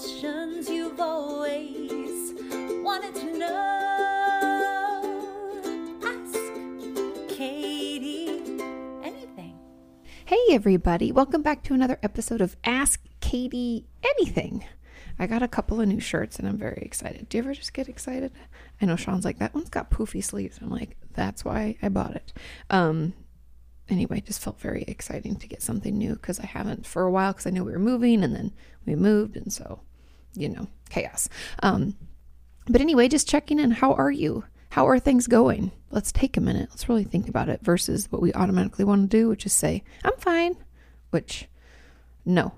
Questions you've always wanted to know. Ask Kati anything. Hey, everybody. Welcome back to another episode of Ask Kati Anything. I got a couple of new shirts and I'm very excited. Do you ever just get excited? I know Sean's like, that one's got poofy sleeves. I'm like, that's why I bought it. Um, anyway, just felt very exciting to get something new because I haven't for a while because I knew we were moving and then we moved. And so, you know, chaos. Um, but anyway, just checking in. How are you? How are things going? Let's take a minute. Let's really think about it versus what we automatically want to do, which is say, I'm fine, which no.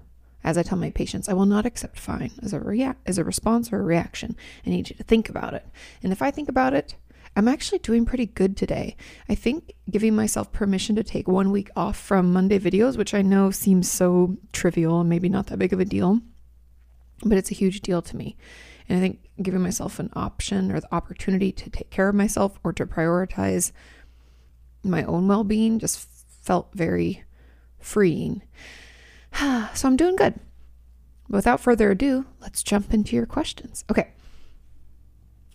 As I tell my patients, I will not accept fine as a rea- as a response or a reaction. I need you to think about it. And if I think about it, I'm actually doing pretty good today. I think giving myself permission to take one week off from Monday videos, which I know seems so trivial and maybe not that big of a deal, but it's a huge deal to me. And I think giving myself an option or the opportunity to take care of myself or to prioritize my own well being just felt very freeing. so I'm doing good. Without further ado, let's jump into your questions. Okay.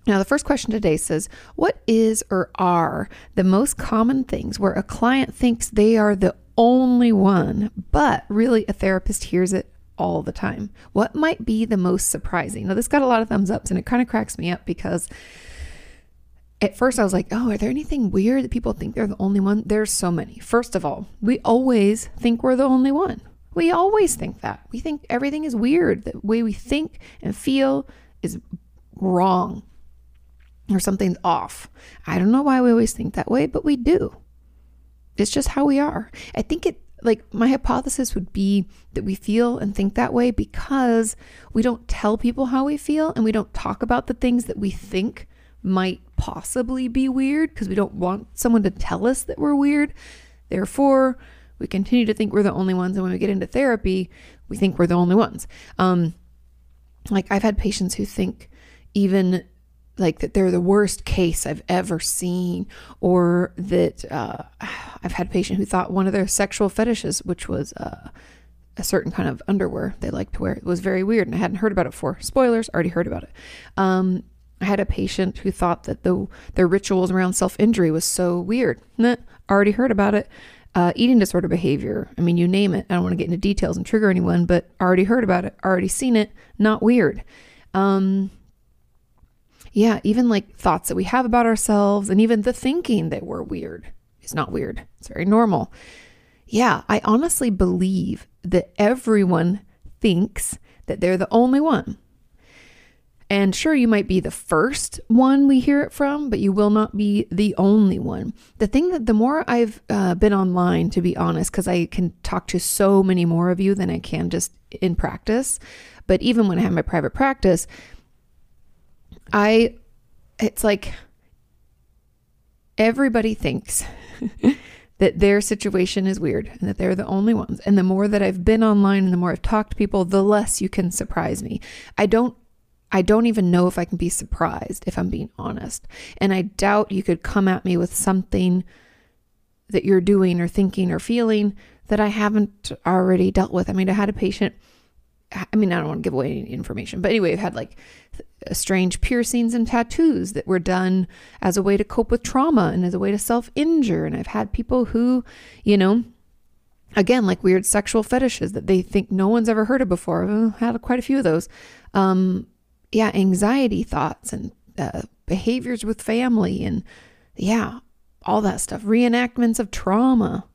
Now, the first question today says, What is or are the most common things where a client thinks they are the only one, but really a therapist hears it all the time? What might be the most surprising? Now, this got a lot of thumbs ups and it kind of cracks me up because at first I was like, Oh, are there anything weird that people think they're the only one? There's so many. First of all, we always think we're the only one. We always think that. We think everything is weird. The way we think and feel is wrong or something's off. I don't know why we always think that way, but we do. It's just how we are. I think it, like, my hypothesis would be that we feel and think that way because we don't tell people how we feel and we don't talk about the things that we think might possibly be weird because we don't want someone to tell us that we're weird. Therefore, we continue to think we're the only ones. And when we get into therapy, we think we're the only ones. Um, like, I've had patients who think even like that they're the worst case I've ever seen, or that uh, I've had a patient who thought one of their sexual fetishes, which was uh, a certain kind of underwear they like to wear, was very weird, and I hadn't heard about it before. Spoilers, already heard about it. Um, I had a patient who thought that the their rituals around self injury was so weird. Nah, already heard about it. Uh, eating disorder behavior. I mean, you name it. I don't want to get into details and trigger anyone, but already heard about it, already seen it. Not weird. Um, yeah, even like thoughts that we have about ourselves and even the thinking that we're weird is not weird. It's very normal. Yeah, I honestly believe that everyone thinks that they're the only one. And sure, you might be the first one we hear it from, but you will not be the only one. The thing that the more I've uh, been online, to be honest, because I can talk to so many more of you than I can just in practice, but even when I have my private practice, I, it's like everybody thinks that their situation is weird and that they're the only ones. And the more that I've been online and the more I've talked to people, the less you can surprise me. I don't I don't even know if I can be surprised if I'm being honest. And I doubt you could come at me with something that you're doing or thinking or feeling that I haven't already dealt with. I mean, I had a patient I mean, I don't want to give away any information, but anyway, I've had like strange piercings and tattoos that were done as a way to cope with trauma and as a way to self injure. And I've had people who, you know, again, like weird sexual fetishes that they think no one's ever heard of before. I've had quite a few of those. Um, yeah, anxiety thoughts and uh, behaviors with family and yeah, all that stuff. Reenactments of trauma.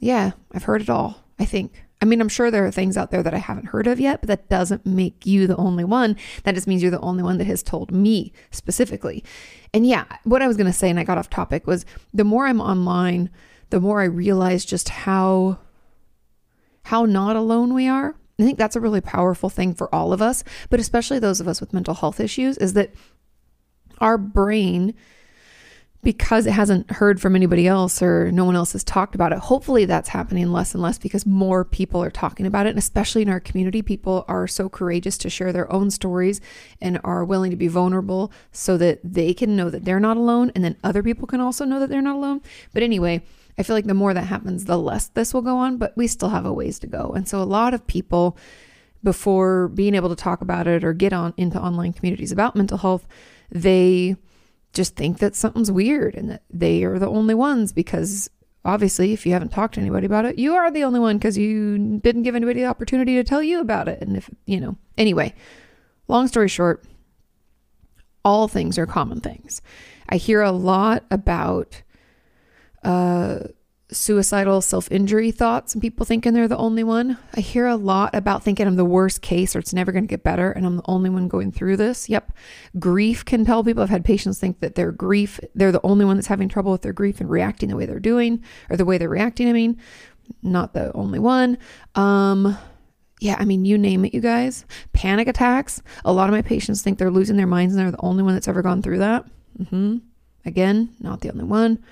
Yeah, I've heard it all, I think. I mean, I'm sure there are things out there that I haven't heard of yet, but that doesn't make you the only one. That just means you're the only one that has told me specifically. And yeah, what I was going to say, and I got off topic, was the more I'm online, the more I realize just how how not alone we are I think that's a really powerful thing for all of us, but especially those of us with mental health issues, is that our brain because it hasn't heard from anybody else or no one else has talked about it. Hopefully that's happening less and less because more people are talking about it. And especially in our community, people are so courageous to share their own stories and are willing to be vulnerable so that they can know that they're not alone. And then other people can also know that they're not alone. But anyway, I feel like the more that happens, the less this will go on, but we still have a ways to go. And so a lot of people, before being able to talk about it or get on into online communities about mental health, they just think that something's weird and that they are the only ones because obviously if you haven't talked to anybody about it you are the only one because you didn't give anybody the opportunity to tell you about it. And if you know anyway long story short all things are common things. I hear a lot about uh suicidal self injury thoughts and people thinking they're the only one. I hear a lot about thinking I'm the worst case or it's never going to get better and I'm the only one going through this. Yep. Grief can tell people. I've had patients think that their grief, they're the only one that's having trouble with their grief and reacting the way they're doing or the way they're reacting. I mean, not the only one. Um, yeah, I mean, you name it, you guys. Panic attacks. A lot of my patients think they're losing their minds and they're the only one that's ever gone through that. Mm-hmm. Again, not the only one.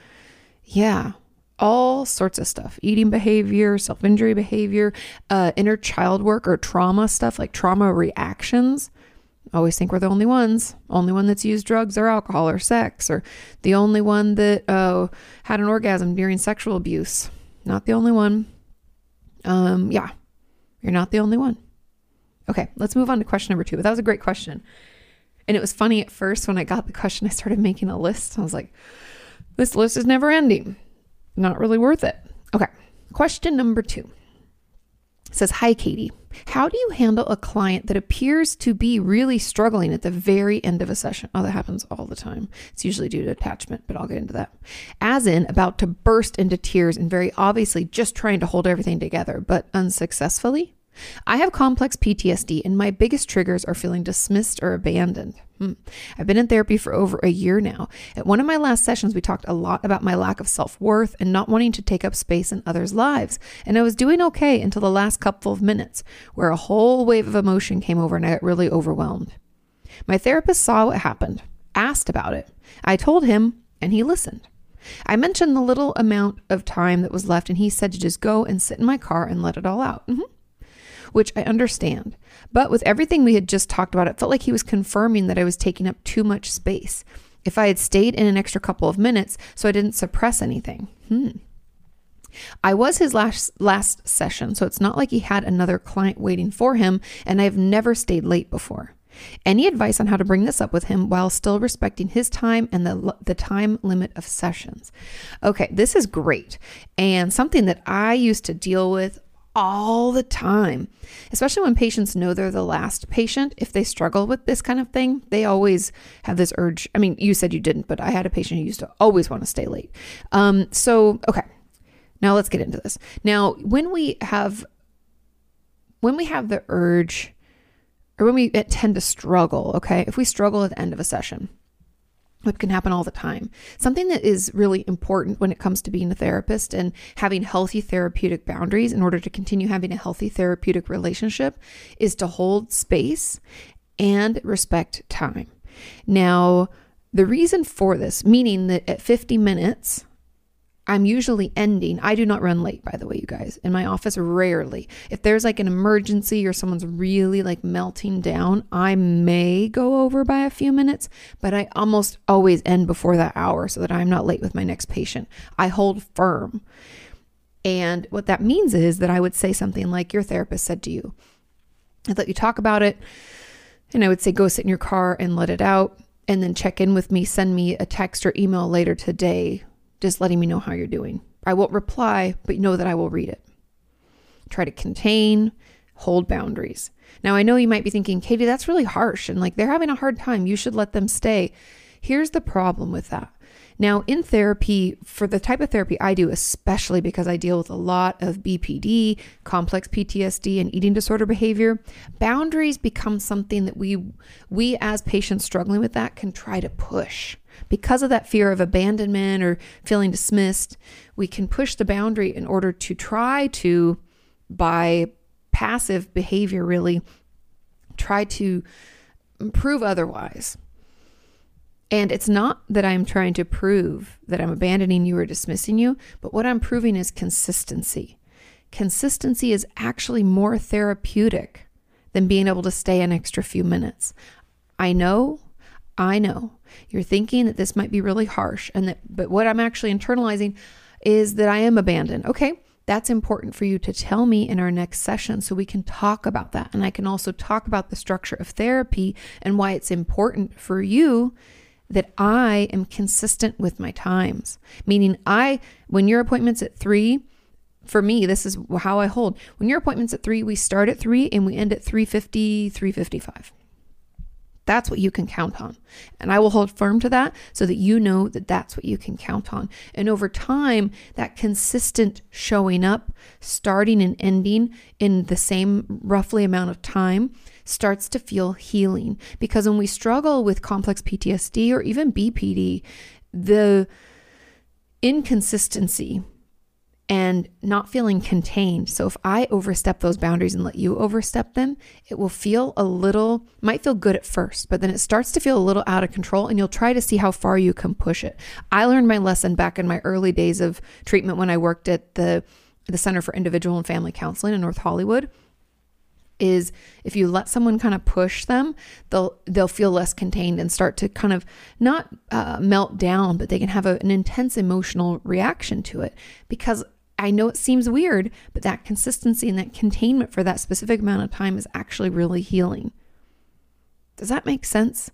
Yeah, all sorts of stuff eating behavior, self injury behavior, uh, inner child work or trauma stuff like trauma reactions. Always think we're the only ones, only one that's used drugs or alcohol or sex, or the only one that uh, had an orgasm during sexual abuse. Not the only one. Um, yeah, you're not the only one. Okay, let's move on to question number two. But That was a great question. And it was funny at first when I got the question, I started making a list. I was like, this list is never ending not really worth it. Okay. Question number two says, Hi, Kati. How do you handle a client that appears to be really struggling at the very end of a session? Oh, that happens all the time. It's usually due to attachment, but I'll get into that. As in, about to burst into tears and very obviously just trying to hold everything together, but unsuccessfully? I have complex PTSD, and my biggest triggers are feeling dismissed or abandoned. Hmm. I've been in therapy for over a year now. At one of my last sessions, we talked a lot about my lack of self worth and not wanting to take up space in others' lives. And I was doing okay until the last couple of minutes, where a whole wave of emotion came over and I got really overwhelmed. My therapist saw what happened, asked about it. I told him, and he listened. I mentioned the little amount of time that was left, and he said to just go and sit in my car and let it all out. Mm-hmm which I understand. But with everything we had just talked about, it felt like he was confirming that I was taking up too much space. If I had stayed in an extra couple of minutes so I didn't suppress anything. Hmm. I was his last last session, so it's not like he had another client waiting for him, and I've never stayed late before. Any advice on how to bring this up with him while still respecting his time and the the time limit of sessions? Okay, this is great and something that I used to deal with all the time, especially when patients know they're the last patient. If they struggle with this kind of thing, they always have this urge. I mean, you said you didn't, but I had a patient who used to always want to stay late. Um, so, okay, now let's get into this. Now, when we have when we have the urge or when we tend to struggle, okay, if we struggle at the end of a session, what can happen all the time. Something that is really important when it comes to being a therapist and having healthy therapeutic boundaries in order to continue having a healthy therapeutic relationship is to hold space and respect time. Now, the reason for this, meaning that at 50 minutes, I'm usually ending. I do not run late, by the way, you guys. In my office, rarely. If there's like an emergency or someone's really like melting down, I may go over by a few minutes, but I almost always end before that hour so that I'm not late with my next patient. I hold firm. And what that means is that I would say something like your therapist said to you. I'd let you talk about it. And I would say, go sit in your car and let it out. And then check in with me, send me a text or email later today just letting me know how you're doing. I won't reply, but know that I will read it. Try to contain, hold boundaries. Now, I know you might be thinking, Kati, that's really harsh and like they're having a hard time. You should let them stay. Here's the problem with that. Now, in therapy, for the type of therapy I do, especially because I deal with a lot of BPD, complex PTSD, and eating disorder behavior, boundaries become something that we we as patients struggling with that can try to push. Because of that fear of abandonment or feeling dismissed, we can push the boundary in order to try to by passive behavior really try to prove otherwise. And it's not that I'm trying to prove that I'm abandoning you or dismissing you, but what I'm proving is consistency. Consistency is actually more therapeutic than being able to stay an extra few minutes. I know, I know you're thinking that this might be really harsh and that but what I'm actually internalizing is that I am abandoned. Okay, that's important for you to tell me in our next session so we can talk about that. And I can also talk about the structure of therapy and why it's important for you that I am consistent with my times. Meaning, I, when your appointment's at three, for me, this is how I hold. When your appointment's at three, we start at three and we end at 350, 355. That's what you can count on. And I will hold firm to that so that you know that that's what you can count on. And over time, that consistent showing up, starting and ending in the same roughly amount of time, starts to feel healing. Because when we struggle with complex PTSD or even BPD, the inconsistency and not feeling contained. So if I overstep those boundaries and let you overstep them, it will feel a little, might feel good at first, but then it starts to feel a little out of control and you'll try to see how far you can push it. I learned my lesson back in my early days of treatment when I worked at the the Center for Individual and Family Counseling in North Hollywood is if you let someone kind of push them they'll they'll feel less contained and start to kind of not uh, melt down but they can have a, an intense emotional reaction to it because I know it seems weird, but that consistency and that containment for that specific amount of time is actually really healing. Does that make sense?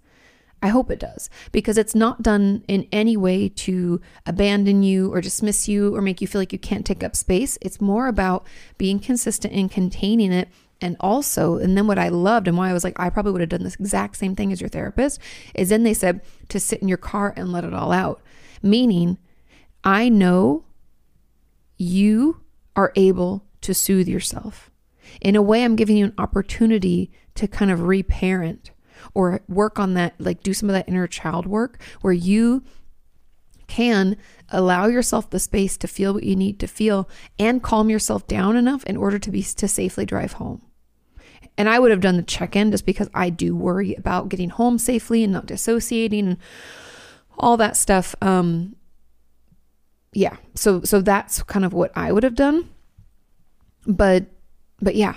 I hope it does because it's not done in any way to abandon you or dismiss you or make you feel like you can't take up space. It's more about being consistent and containing it. And also, and then what I loved and why I was like, I probably would have done this exact same thing as your therapist is then they said to sit in your car and let it all out. Meaning, I know you are able to soothe yourself. In a way, I'm giving you an opportunity to kind of reparent or work on that, like do some of that inner child work where you can allow yourself the space to feel what you need to feel and calm yourself down enough in order to be to safely drive home. And I would have done the check-in just because I do worry about getting home safely and not dissociating and all that stuff. Um, yeah. So so that's kind of what i would have done. But but yeah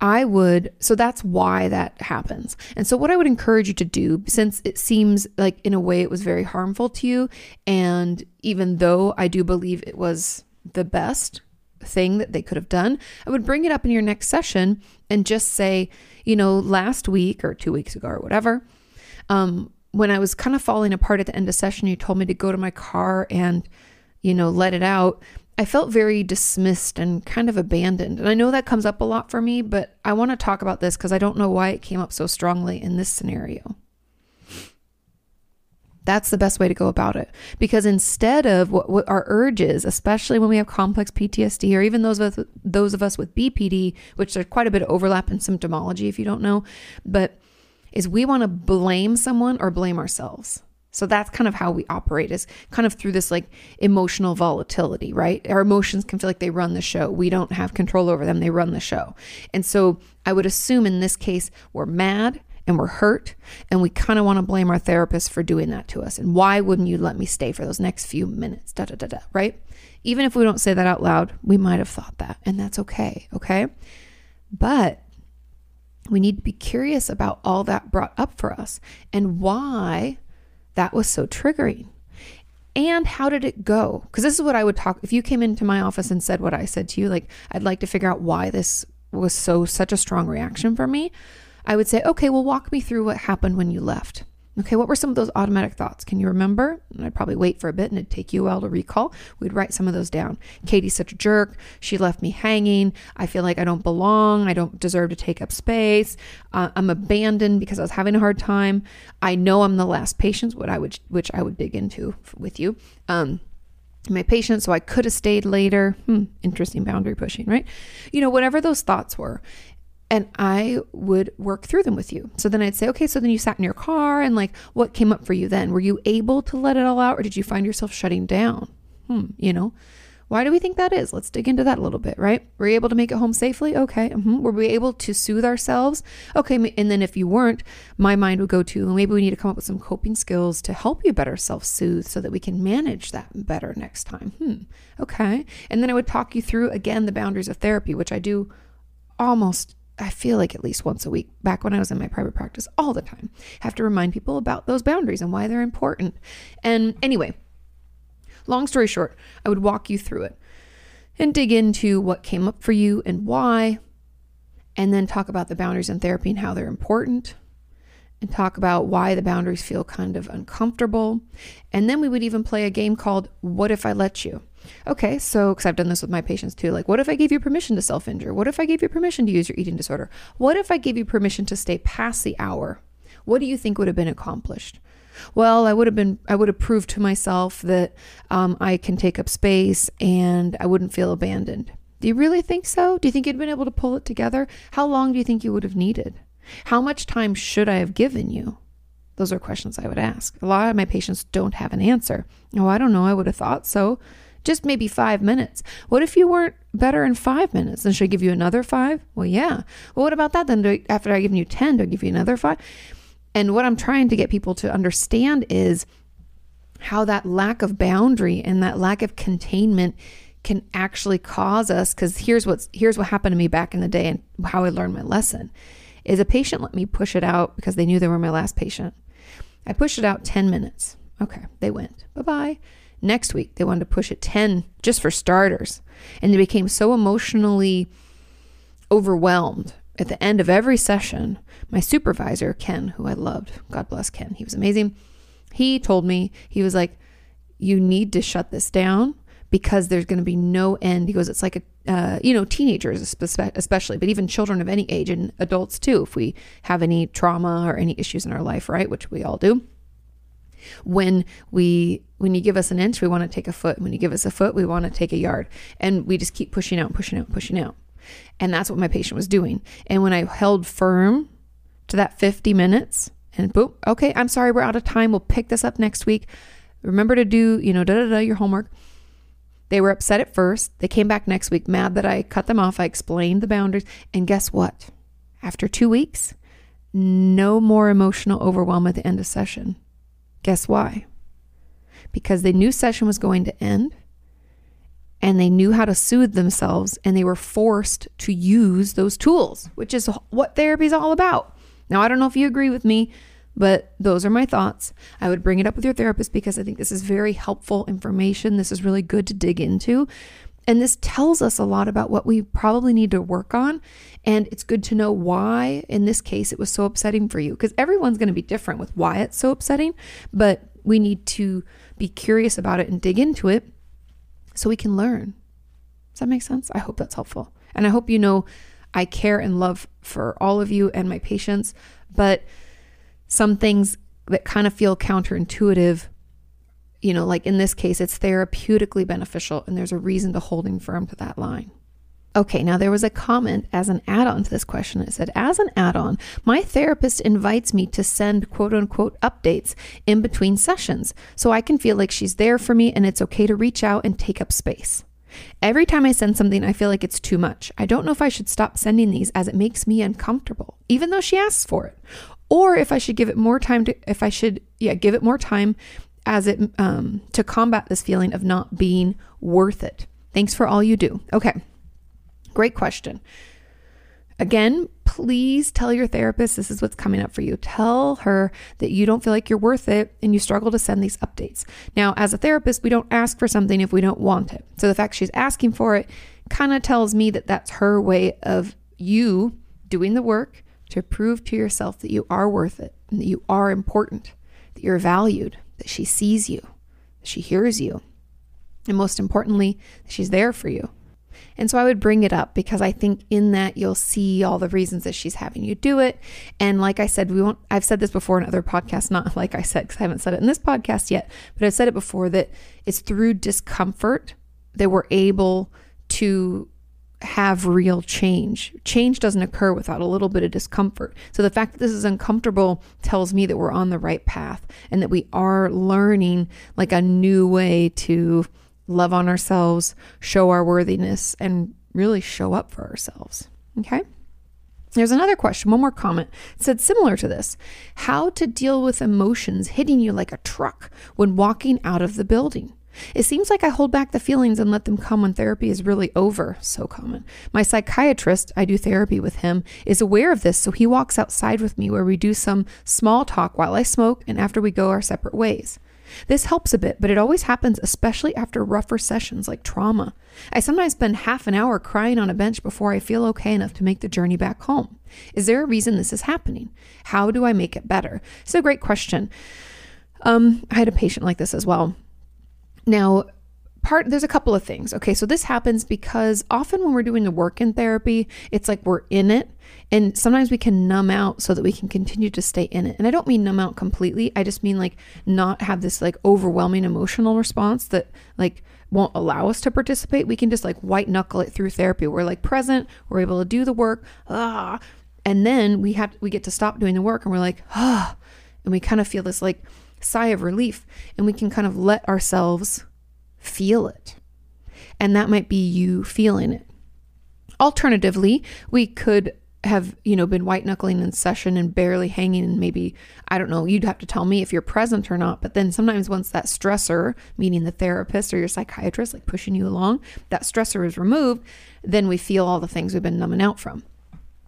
i would so that's why that happens. And so what i would encourage you to do since it seems like in a way it was very harmful to you and even though i do believe it was the best thing that they could have done i would bring it up in your next session and just say you know last week or two weeks ago or whatever um when i was kind of falling apart at the end of session you told me to go to my car and you know, let it out, I felt very dismissed and kind of abandoned. And I know that comes up a lot for me, but I want to talk about this because I don't know why it came up so strongly in this scenario. That's the best way to go about it. Because instead of what, what our urges, especially when we have complex PTSD or even those of us, those of us with BPD, which there's quite a bit of overlap in symptomology if you don't know, but is we want to blame someone or blame ourselves. So that's kind of how we operate is kind of through this like emotional volatility, right? Our emotions can feel like they run the show. We don't have control over them, they run the show. And so I would assume in this case, we're mad and we're hurt and we kind of want to blame our therapist for doing that to us. And why wouldn't you let me stay for those next few minutes? Da da da da, right? Even if we don't say that out loud, we might have thought that, and that's okay, okay? But we need to be curious about all that brought up for us and why that was so triggering. And how did it go? Because this is what I would talk if you came into my office and said what I said to you, like, I'd like to figure out why this was so such a strong reaction for me. I would say, okay, well, walk me through what happened when you left. Okay, what were some of those automatic thoughts? Can you remember? And I'd probably wait for a bit and it'd take you a while to recall. We'd write some of those down. Kati's such a jerk. She left me hanging. I feel like I don't belong. I don't deserve to take up space. Uh, I'm abandoned because I was having a hard time. I know I'm the last patient, what I would, which I would dig into with you. Um, my patient, so I could have stayed later. Hmm, interesting boundary pushing, right? You know, whatever those thoughts were and I would work through them with you. So then I'd say, okay, so then you sat in your car and like what came up for you then? Were you able to let it all out or did you find yourself shutting down? Hmm, you know, Why do we think that is? Let's dig into that a little bit, right? Were you able to make it home safely? Okay. hmm Were we able to soothe ourselves? Okay. And then if you weren't, my mind would go to, maybe we need to come up with some coping skills to help you better self soothe so that we can manage that better next time. Hmm. Okay. And then I would talk you through again the boundaries of therapy, which I do almost I feel like at least once a week back when I was in my private practice all the time. Have to remind people about those boundaries and why they're important. And anyway, long story short, I would walk you through it and dig into what came up for you and why, and then talk about the boundaries in therapy and how they're important, and talk about why the boundaries feel kind of uncomfortable. And then we would even play a game called What If I Let You? Okay, so because I've done this with my patients too. Like, what if I gave you permission to self injure? What if I gave you permission to use your eating disorder? What if I gave you permission to stay past the hour? What do you think would have been accomplished? Well, I would have been, I would have proved to myself that um, I can take up space and I wouldn't feel abandoned. Do you really think so? Do you think you'd been able to pull it together? How long do you think you would have needed? How much time should I have given you? Those are questions I would ask. A lot of my patients don't have an answer. Oh, I don't know. I would have thought so. Just maybe five minutes. What if you weren't better in five minutes? Then should I give you another five? Well, yeah. Well, what about that? Then I, after I give you 10, do I give you another five? And what I'm trying to get people to understand is how that lack of boundary and that lack of containment can actually cause us because here's what's here's what happened to me back in the day and how I learned my lesson is a patient let me push it out because they knew they were my last patient. I pushed it out 10 minutes. Okay, they went. Bye-bye. Next week they wanted to push it 10 just for starters. And they became so emotionally overwhelmed at the end of every session. My supervisor, Ken, who I loved, God bless Ken, he was amazing. He told me, he was like, You need to shut this down because there's going to be no end. He goes, It's like a, uh, you know, teenagers especially, but even children of any age and adults too, if we have any trauma or any issues in our life, right? Which we all do. When we when you give us an inch we want to take a foot. When you give us a foot we want to take a yard. And we just keep pushing out pushing out pushing out. And that's what my patient was doing. And when i held firm to that 50 minutes and boom okay i'm sorry we're out of time. We'll pick this up next week. Remember to do you know da da da your homework they were upset at first. They came back next week mad that i cut them off. I explained the boundaries. And guess what? After two weeks no more emotional overwhelm at the end of session. Guess why? Because they knew session was going to end and they knew how to soothe themselves and they were forced to use those tools, which is what therapy is all about. Now, I don't know if you agree with me, but those are my thoughts. I would bring it up with your therapist because I think this is very helpful information. This is really good to dig into. And this tells us a lot about what we probably need to work on. And it's good to know why, in this case, it was so upsetting for you. Because everyone's going to be different with why it's so upsetting, but we need to be curious about it and dig into it so we can learn. Does that make sense? I hope that's helpful. And I hope you know I care and love for all of you and my patients, but some things that kind of feel counterintuitive you know, like in this case, it's therapeutically beneficial, and there's a reason to holding firm to that line. Okay, now there was a comment as an add on to this question. It said, As an add on, my therapist invites me to send quote unquote updates in between sessions so I can feel like she's there for me and it's okay to reach out and take up space. Every time I send something, I feel like it's too much. I don't know if I should stop sending these as it makes me uncomfortable, even though she asks for it. Or if I should give it more time to, if I should, yeah, give it more time as it um, to combat this feeling of not being worth it. Thanks for all you do. Okay, great question. Again, please tell your therapist this is what's coming up for you. Tell her that you don't feel like you're worth it and you struggle to send these updates. Now, as a therapist, we don't ask for something if we don't want it. So the fact she's asking for it kind of tells me that that's her way of you doing the work to prove to yourself that you are worth it and that you are important, that you're valued that she sees you, that she hears you, and most importantly, that she's there for you. And so I would bring it up because I think in that you'll see all the reasons that she's having you do it. And like I said, we won't, I've said this before in other podcasts, not like I said, because I haven't said it in this podcast yet, but I've said it before that it's through discomfort that we're able to have real change. Change doesn't occur without a little bit of discomfort. So the fact that this is uncomfortable tells me that we're on the right path and that we are learning like a new way to love on ourselves, show our worthiness, and really show up for ourselves. Okay. There's another question, one more comment. It said similar to this how to deal with emotions hitting you like a truck when walking out of the building. It seems like I hold back the feelings and let them come when therapy is really over. So common. My psychiatrist, I do therapy with him, is aware of this, so he walks outside with me where we do some small talk while I smoke and after we go our separate ways. This helps a bit, but it always happens, especially after rougher sessions like trauma. I sometimes spend half an hour crying on a bench before I feel okay enough to make the journey back home. Is there a reason this is happening? How do I make it better? It's a great question. Um, I had a patient like this as well. Now, part there's a couple of things. Okay, so this happens because often when we're doing the work in therapy, it's like we're in it and sometimes we can numb out so that we can continue to stay in it. And I don't mean numb out completely. I just mean like not have this like overwhelming emotional response that like won't allow us to participate. We can just like white knuckle it through therapy. We're like present, we're able to do the work. Ah, and then we have we get to stop doing the work and we're like, ah, and we kind of feel this like sigh of relief and we can kind of let ourselves feel it. And that might be you feeling it. Alternatively, we could have, you know, been white knuckling in session and barely hanging and maybe, I don't know, you'd have to tell me if you're present or not. But then sometimes once that stressor, meaning the therapist or your psychiatrist, like pushing you along, that stressor is removed, then we feel all the things we've been numbing out from.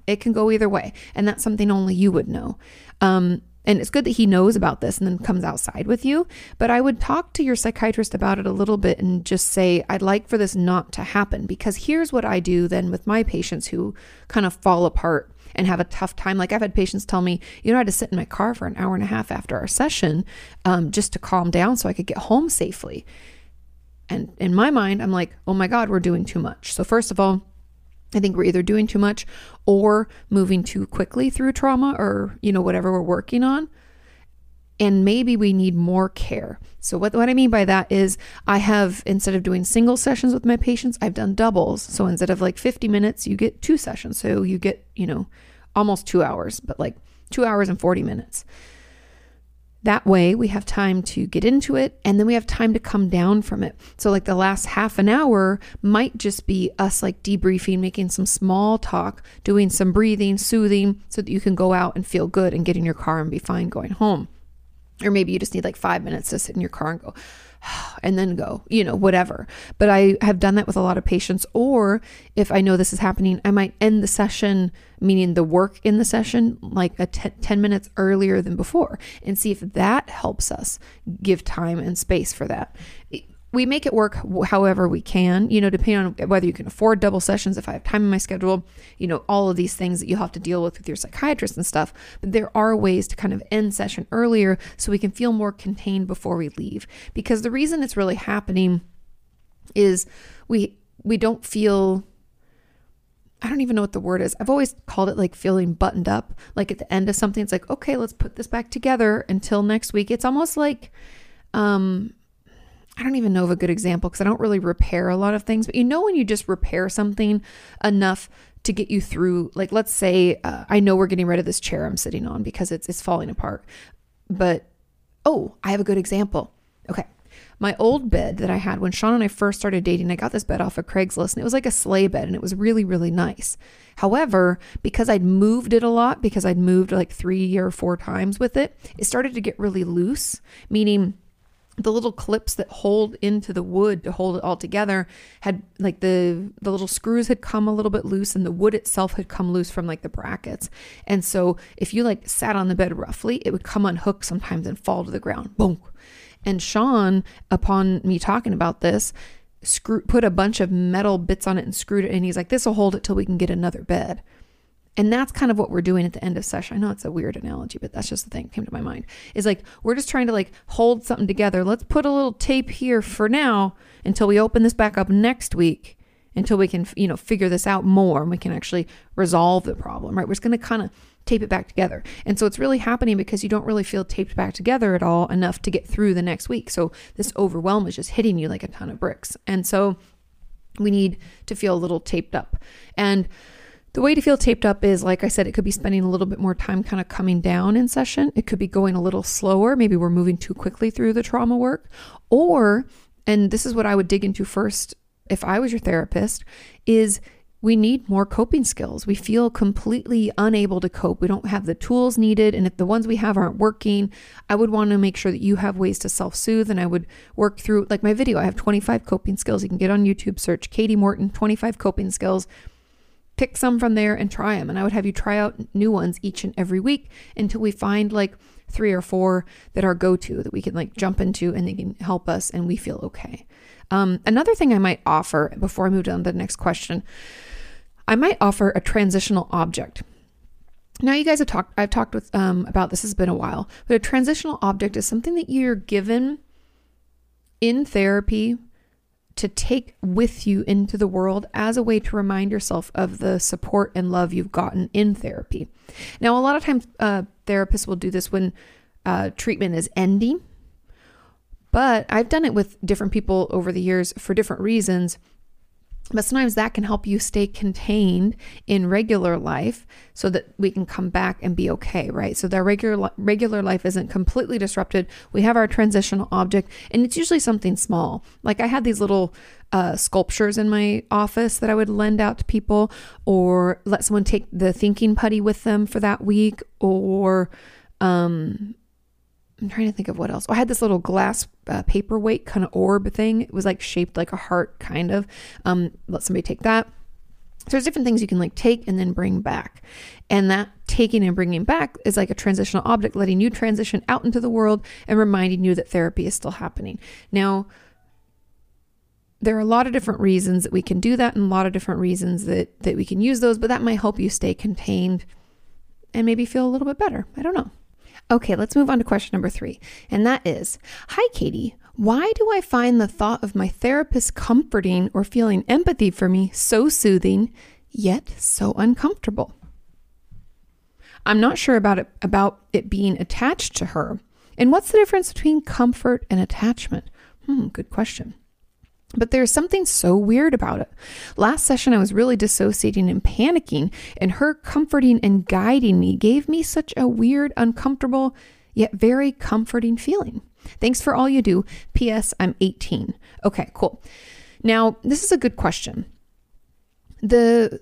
It can go either way. And that's something only you would know. Um, and it's good that he knows about this and then comes outside with you. But I would talk to your psychiatrist about it a little bit and just say, I'd like for this not to happen. Because here's what I do then with my patients who kind of fall apart and have a tough time. Like I've had patients tell me, you know, I had to sit in my car for an hour and a half after our session um, just to calm down so I could get home safely. And in my mind, I'm like, oh my God, we're doing too much. So, first of all, I think we're either doing too much or moving too quickly through trauma or, you know, whatever we're working on. And maybe we need more care. So, what, what I mean by that is, I have, instead of doing single sessions with my patients, I've done doubles. So, instead of like 50 minutes, you get two sessions. So, you get, you know, almost two hours, but like two hours and 40 minutes. That way, we have time to get into it and then we have time to come down from it. So, like the last half an hour might just be us like debriefing, making some small talk, doing some breathing, soothing, so that you can go out and feel good and get in your car and be fine going home. Or maybe you just need like five minutes to sit in your car and go, and then go, you know, whatever. But I have done that with a lot of patients. Or if I know this is happening, I might end the session, meaning the work in the session, like a t- 10 minutes earlier than before, and see if that helps us give time and space for that we make it work however we can, you know, depending on whether you can afford double sessions, if I have time in my schedule, you know, all of these things that you'll have to deal with with your psychiatrist and stuff. But there are ways to kind of end session earlier so we can feel more contained before we leave. Because the reason it's really happening is we we don't feel I don't even know what the word is. I've always called it like feeling buttoned up. Like at the end of something, it's like, okay, let's put this back together until next week. It's almost like um I don't even know of a good example because I don't really repair a lot of things, but you know, when you just repair something enough to get you through, like, let's say, uh, I know we're getting rid of this chair I'm sitting on because it's, it's falling apart, but oh, I have a good example. Okay. My old bed that I had when Sean and I first started dating, I got this bed off of Craigslist and it was like a sleigh bed and it was really, really nice. However, because I'd moved it a lot, because I'd moved like three or four times with it, it started to get really loose, meaning the little clips that hold into the wood to hold it all together had like the the little screws had come a little bit loose and the wood itself had come loose from like the brackets. And so if you like sat on the bed roughly it would come unhooked sometimes and fall to the ground. Boom. And sean upon me talking about this screw put a bunch of metal bits on it and screwed it and he's like this will hold it till we can get another bed and that's kind of what we're doing at the end of session. I know it's a weird analogy, but that's just the thing that came to my mind. Is like we're just trying to like hold something together. Let's put a little tape here for now until we open this back up next week, until we can, you know, figure this out more and we can actually resolve the problem, right? We're just going to kind of tape it back together. And so it's really happening because you don't really feel taped back together at all enough to get through the next week. So this overwhelm is just hitting you like a ton of bricks. And so we need to feel a little taped up. And the way to feel taped up is, like I said, it could be spending a little bit more time kind of coming down in session. It could be going a little slower. Maybe we're moving too quickly through the trauma work. Or and this is what I would dig into first if I was your therapist, is we need more coping skills. We feel completely unable to cope. We don't have the tools needed. And if the ones we have aren't working, I would want to make sure that you have ways to self soothe. And I would work through, like my video, I have 25 coping skills. You can get on YouTube, search Kati Morton, 25 coping skills. Pick some from there and try them. And I would have you try out new ones each and every week until we find like three or four that are go to that we can like jump into and they can help us and we feel okay. Um, another thing I might offer before I move on to the next question I might offer a transitional object. Now, you guys have talked, I've talked with um, about this, has been a while, but a transitional object is something that you're given in therapy to take with you into the world as a way to remind yourself of the support and love you've gotten in therapy. Now, a lot of times uh, therapists will do this when uh, treatment is ending, but I've done it with different people over the years for different reasons but sometimes that can help you stay contained in regular life so that we can come back and be okay, right? So that regular regular life isn't completely disrupted. We have our transitional object and it's usually something small. Like I had these little uh, sculptures in my office that I would lend out to people or let someone take the thinking putty with them for that week or um I'm trying to think of what else. Oh, I had this little glass uh, paperweight kind of orb thing. It was like shaped like a heart, kind of. Um, let somebody take that. So there's different things you can like take and then bring back. And that taking and bringing back is like a transitional object, letting you transition out into the world and reminding you that therapy is still happening. Now, there are a lot of different reasons that we can do that and a lot of different reasons that that we can use those, but that might help you stay contained and maybe feel a little bit better. I don't know. Okay, let's move on to question number three. And that is Hi, Kati. Why do I find the thought of my therapist comforting or feeling empathy for me so soothing, yet so uncomfortable? I'm not sure about it about it being attached to her. And what's the difference between comfort and attachment? Hmm, good question. But there's something so weird about it. Last session, I was really dissociating and panicking, and her comforting and guiding me gave me such a weird, uncomfortable, yet very comforting feeling. Thanks for all you do. P.S. I'm 18. Okay, cool. Now, this is a good question. The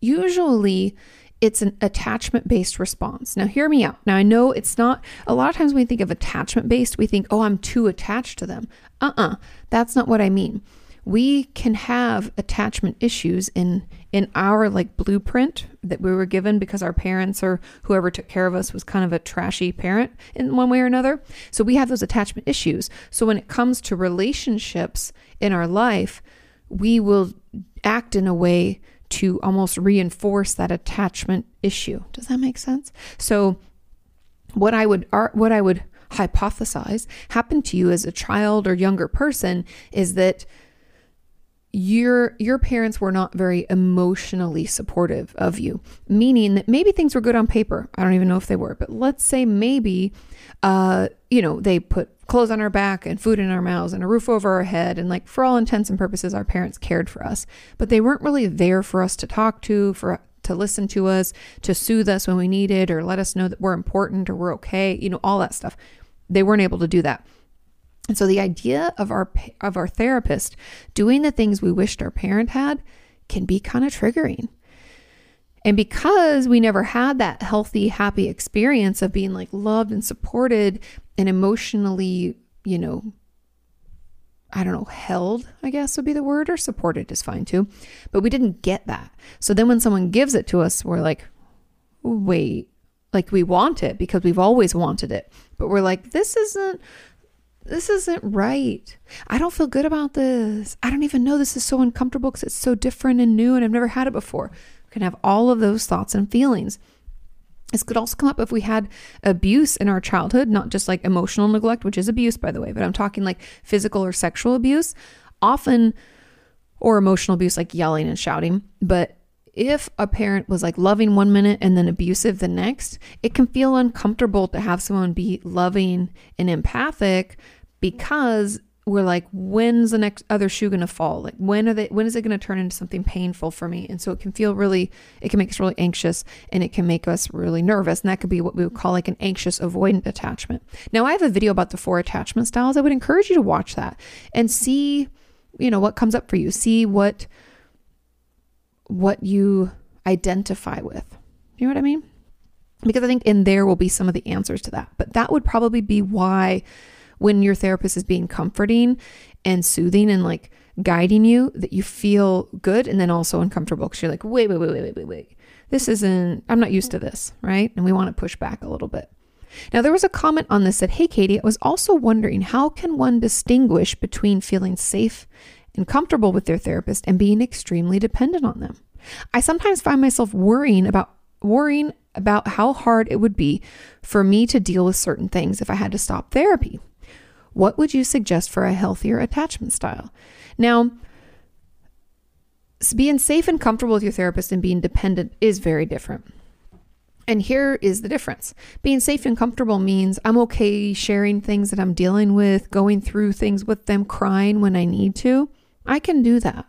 usually it's an attachment based response. Now, hear me out. Now, I know it's not, a lot of times when we think of attachment based, we think, oh, I'm too attached to them. Uh uh-uh, uh, that's not what I mean. We can have attachment issues in in our like blueprint that we were given because our parents or whoever took care of us was kind of a trashy parent in one way or another. So we have those attachment issues. So when it comes to relationships in our life, we will act in a way to almost reinforce that attachment issue. Does that make sense? So what I would what I would hypothesize happened to you as a child or younger person is that your your parents were not very emotionally supportive of you meaning that maybe things were good on paper. I don't even know if they were but let's say maybe uh you know they put clothes on our back and food in our mouths and a roof over our head. And like for all intents and purposes our parents cared for us but they weren't really there for us to talk to for to listen to us to soothe us when we needed or let us know that we're important or we're okay you know all that stuff. They weren't able to do that and so the idea of our of our therapist doing the things we wished our parent had can be kind of triggering. And because we never had that healthy, happy experience of being like loved and supported and emotionally, you know, I don't know, held, I guess would be the word, or supported is fine too. But we didn't get that. So then when someone gives it to us, we're like, wait, like we want it because we've always wanted it. But we're like, this isn't this isn't right. I don't feel good about this. I don't even know this is so uncomfortable because it's so different and new and I've never had it before. We can have all of those thoughts and feelings. This could also come up if we had abuse in our childhood, not just like emotional neglect, which is abuse, by the way, but I'm talking like physical or sexual abuse, often, or emotional abuse, like yelling and shouting. But if a parent was like loving one minute and then abusive the next, it can feel uncomfortable to have someone be loving and empathic because we're like, when's the next other shoe going to fall? Like, when are they, when is it going to turn into something painful for me? And so it can feel really, it can make us really anxious and it can make us really nervous. And that could be what we would call like an anxious avoidant attachment. Now, I have a video about the four attachment styles. I would encourage you to watch that and see, you know, what comes up for you. See what, what you identify with. You know what I mean? Because I think in there will be some of the answers to that. But that would probably be why when your therapist is being comforting and soothing and like guiding you that you feel good and then also uncomfortable because you're like, wait, wait, wait, wait, wait, wait. This isn't, I'm not used to this, right? And we want to push back a little bit. Now, there was a comment on this that, hey, Kati, I was also wondering how can one distinguish between feeling safe and comfortable with their therapist and being extremely dependent on them? I sometimes find myself worrying about worrying about how hard it would be for me to deal with certain things if I had to stop therapy. What would you suggest for a healthier attachment style? Now, being safe and comfortable with your therapist and being dependent is very different. And here is the difference. Being safe and comfortable means I'm okay sharing things that I'm dealing with, going through things with them, crying when I need to. I can do that.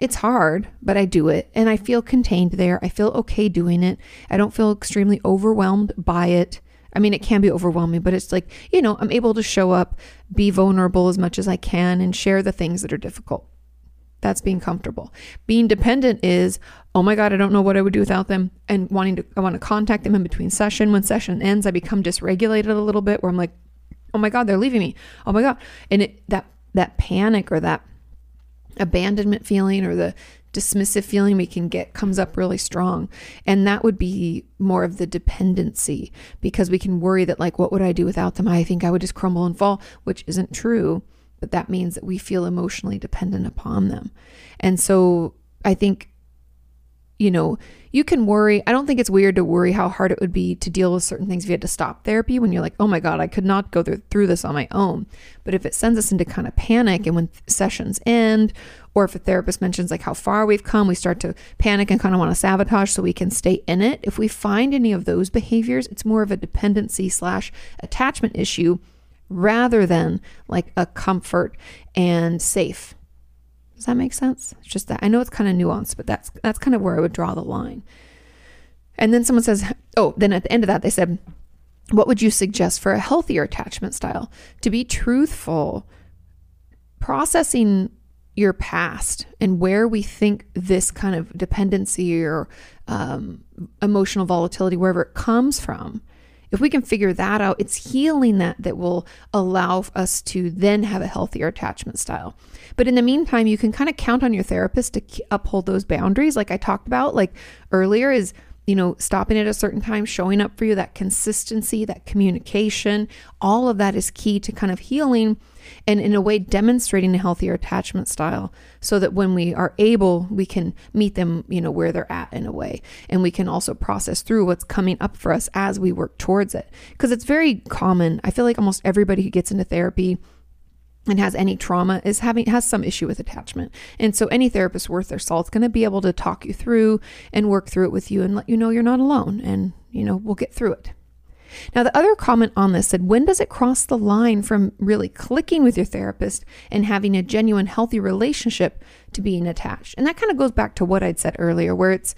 It's hard, but I do it and I feel contained there. I feel okay doing it. I don't feel extremely overwhelmed by it. I mean, it can be overwhelming, but it's like, you know, I'm able to show up, be vulnerable as much as I can, and share the things that are difficult. That's being comfortable. Being dependent is, oh my God, I don't know what I would do without them. And wanting to, I want to contact them in between session. When session ends, I become dysregulated a little bit where I'm like, oh my God, they're leaving me. Oh my God. And it, that, that panic or that abandonment feeling or the dismissive feeling we can get comes up really strong. And that would be more of the dependency because we can worry that, like, what would I do without them? I think I would just crumble and fall, which isn't true. But that means that we feel emotionally dependent upon them. And so I think, you know, you can worry. I don't think it's weird to worry how hard it would be to deal with certain things if you had to stop therapy when you're like, oh my God, I could not go through this on my own. But if it sends us into kind of panic and when sessions end, or if a therapist mentions like how far we've come, we start to panic and kind of want to sabotage so we can stay in it. If we find any of those behaviors, it's more of a dependency slash attachment issue rather than like a comfort and safe does that make sense? It's just that I know it's kind of nuanced, but that's that's kind of where I would draw the line. And then someone says, "Oh, then at the end of that they said, what would you suggest for a healthier attachment style? To be truthful, processing your past and where we think this kind of dependency or um, emotional volatility, wherever it comes from, if we can figure that out, it's healing that that will allow us to then have a healthier attachment style. But in the meantime, you can kind of count on your therapist to uphold those boundaries, like I talked about, like earlier, is you know, stopping at a certain time, showing up for you, that consistency, that communication, all of that is key to kind of healing and in a way demonstrating a healthier attachment style so that when we are able, we can meet them, you know, where they're at in a way. And we can also process through what's coming up for us as we work towards it. Because it's very common. I feel like almost everybody who gets into therapy and has any trauma is having has some issue with attachment. And so any therapist worth their salt is going to be able to talk you through and work through it with you and let you know you're not alone and you know we'll get through it. Now the other comment on this said when does it cross the line from really clicking with your therapist and having a genuine healthy relationship to being attached? And that kind of goes back to what I'd said earlier where it's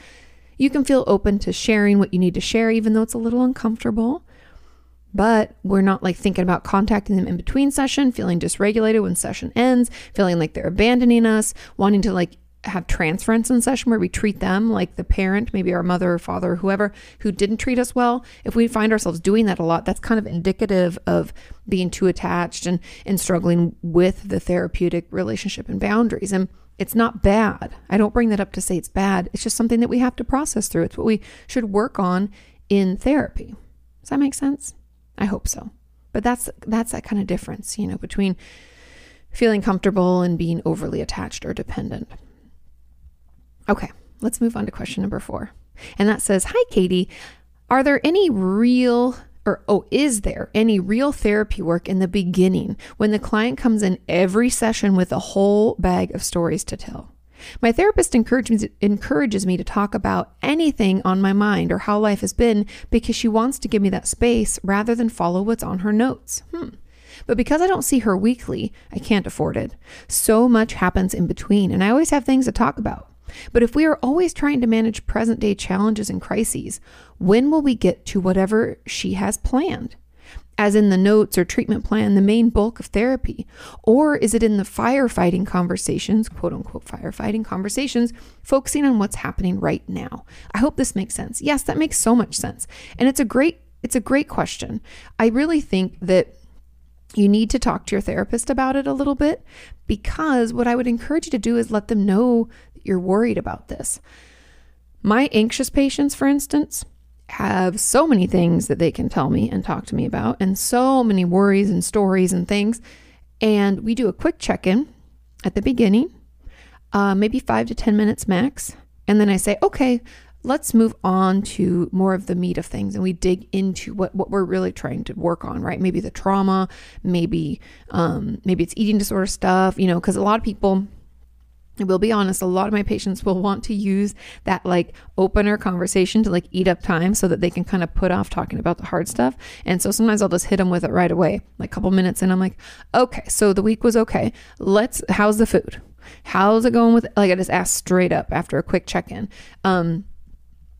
you can feel open to sharing what you need to share even though it's a little uncomfortable but we're not like thinking about contacting them in between session, feeling dysregulated when session ends, feeling like they're abandoning us, wanting to like have transference in session where we treat them like the parent, maybe our mother or father or whoever who didn't treat us well. If we find ourselves doing that a lot, that's kind of indicative of being too attached and, and struggling with the therapeutic relationship and boundaries. And it's not bad. I don't bring that up to say it's bad. It's just something that we have to process through. It's what we should work on in therapy. Does that make sense? I hope so. But that's that's that kind of difference, you know, between feeling comfortable and being overly attached or dependent. Okay, let's move on to question number 4. And that says, "Hi Kati, are there any real or oh, is there any real therapy work in the beginning when the client comes in every session with a whole bag of stories to tell? My therapist encourages, encourages me to talk about anything on my mind or how life has been because she wants to give me that space rather than follow what's on her notes. Hmm. But because I don't see her weekly, I can't afford it. So much happens in between, and I always have things to talk about. But if we are always trying to manage present day challenges and crises, when will we get to whatever she has planned? As in the notes or treatment plan, the main bulk of therapy? Or is it in the firefighting conversations, quote unquote firefighting conversations, focusing on what's happening right now? I hope this makes sense. Yes, that makes so much sense. And it's a great it's a great question. I really think that you need to talk to your therapist about it a little bit because what I would encourage you to do is let them know that you're worried about this. My anxious patients, for instance, have so many things that they can tell me and talk to me about, and so many worries and stories and things. And we do a quick check in at the beginning, uh, maybe five to 10 minutes max. And then I say, okay, let's move on to more of the meat of things and we dig into what, what we're really trying to work on right maybe the trauma maybe um, maybe it's eating disorder stuff you know because a lot of people I will be honest, a lot of my patients will want to use that like opener conversation to like eat up time so that they can kind of put off talking about the hard stuff. And so sometimes I'll just hit them with it right away, like a couple minutes and I'm like, okay, so the week was okay. Let's, how's the food? How's it going with, like, I just ask straight up after a quick check in. Um,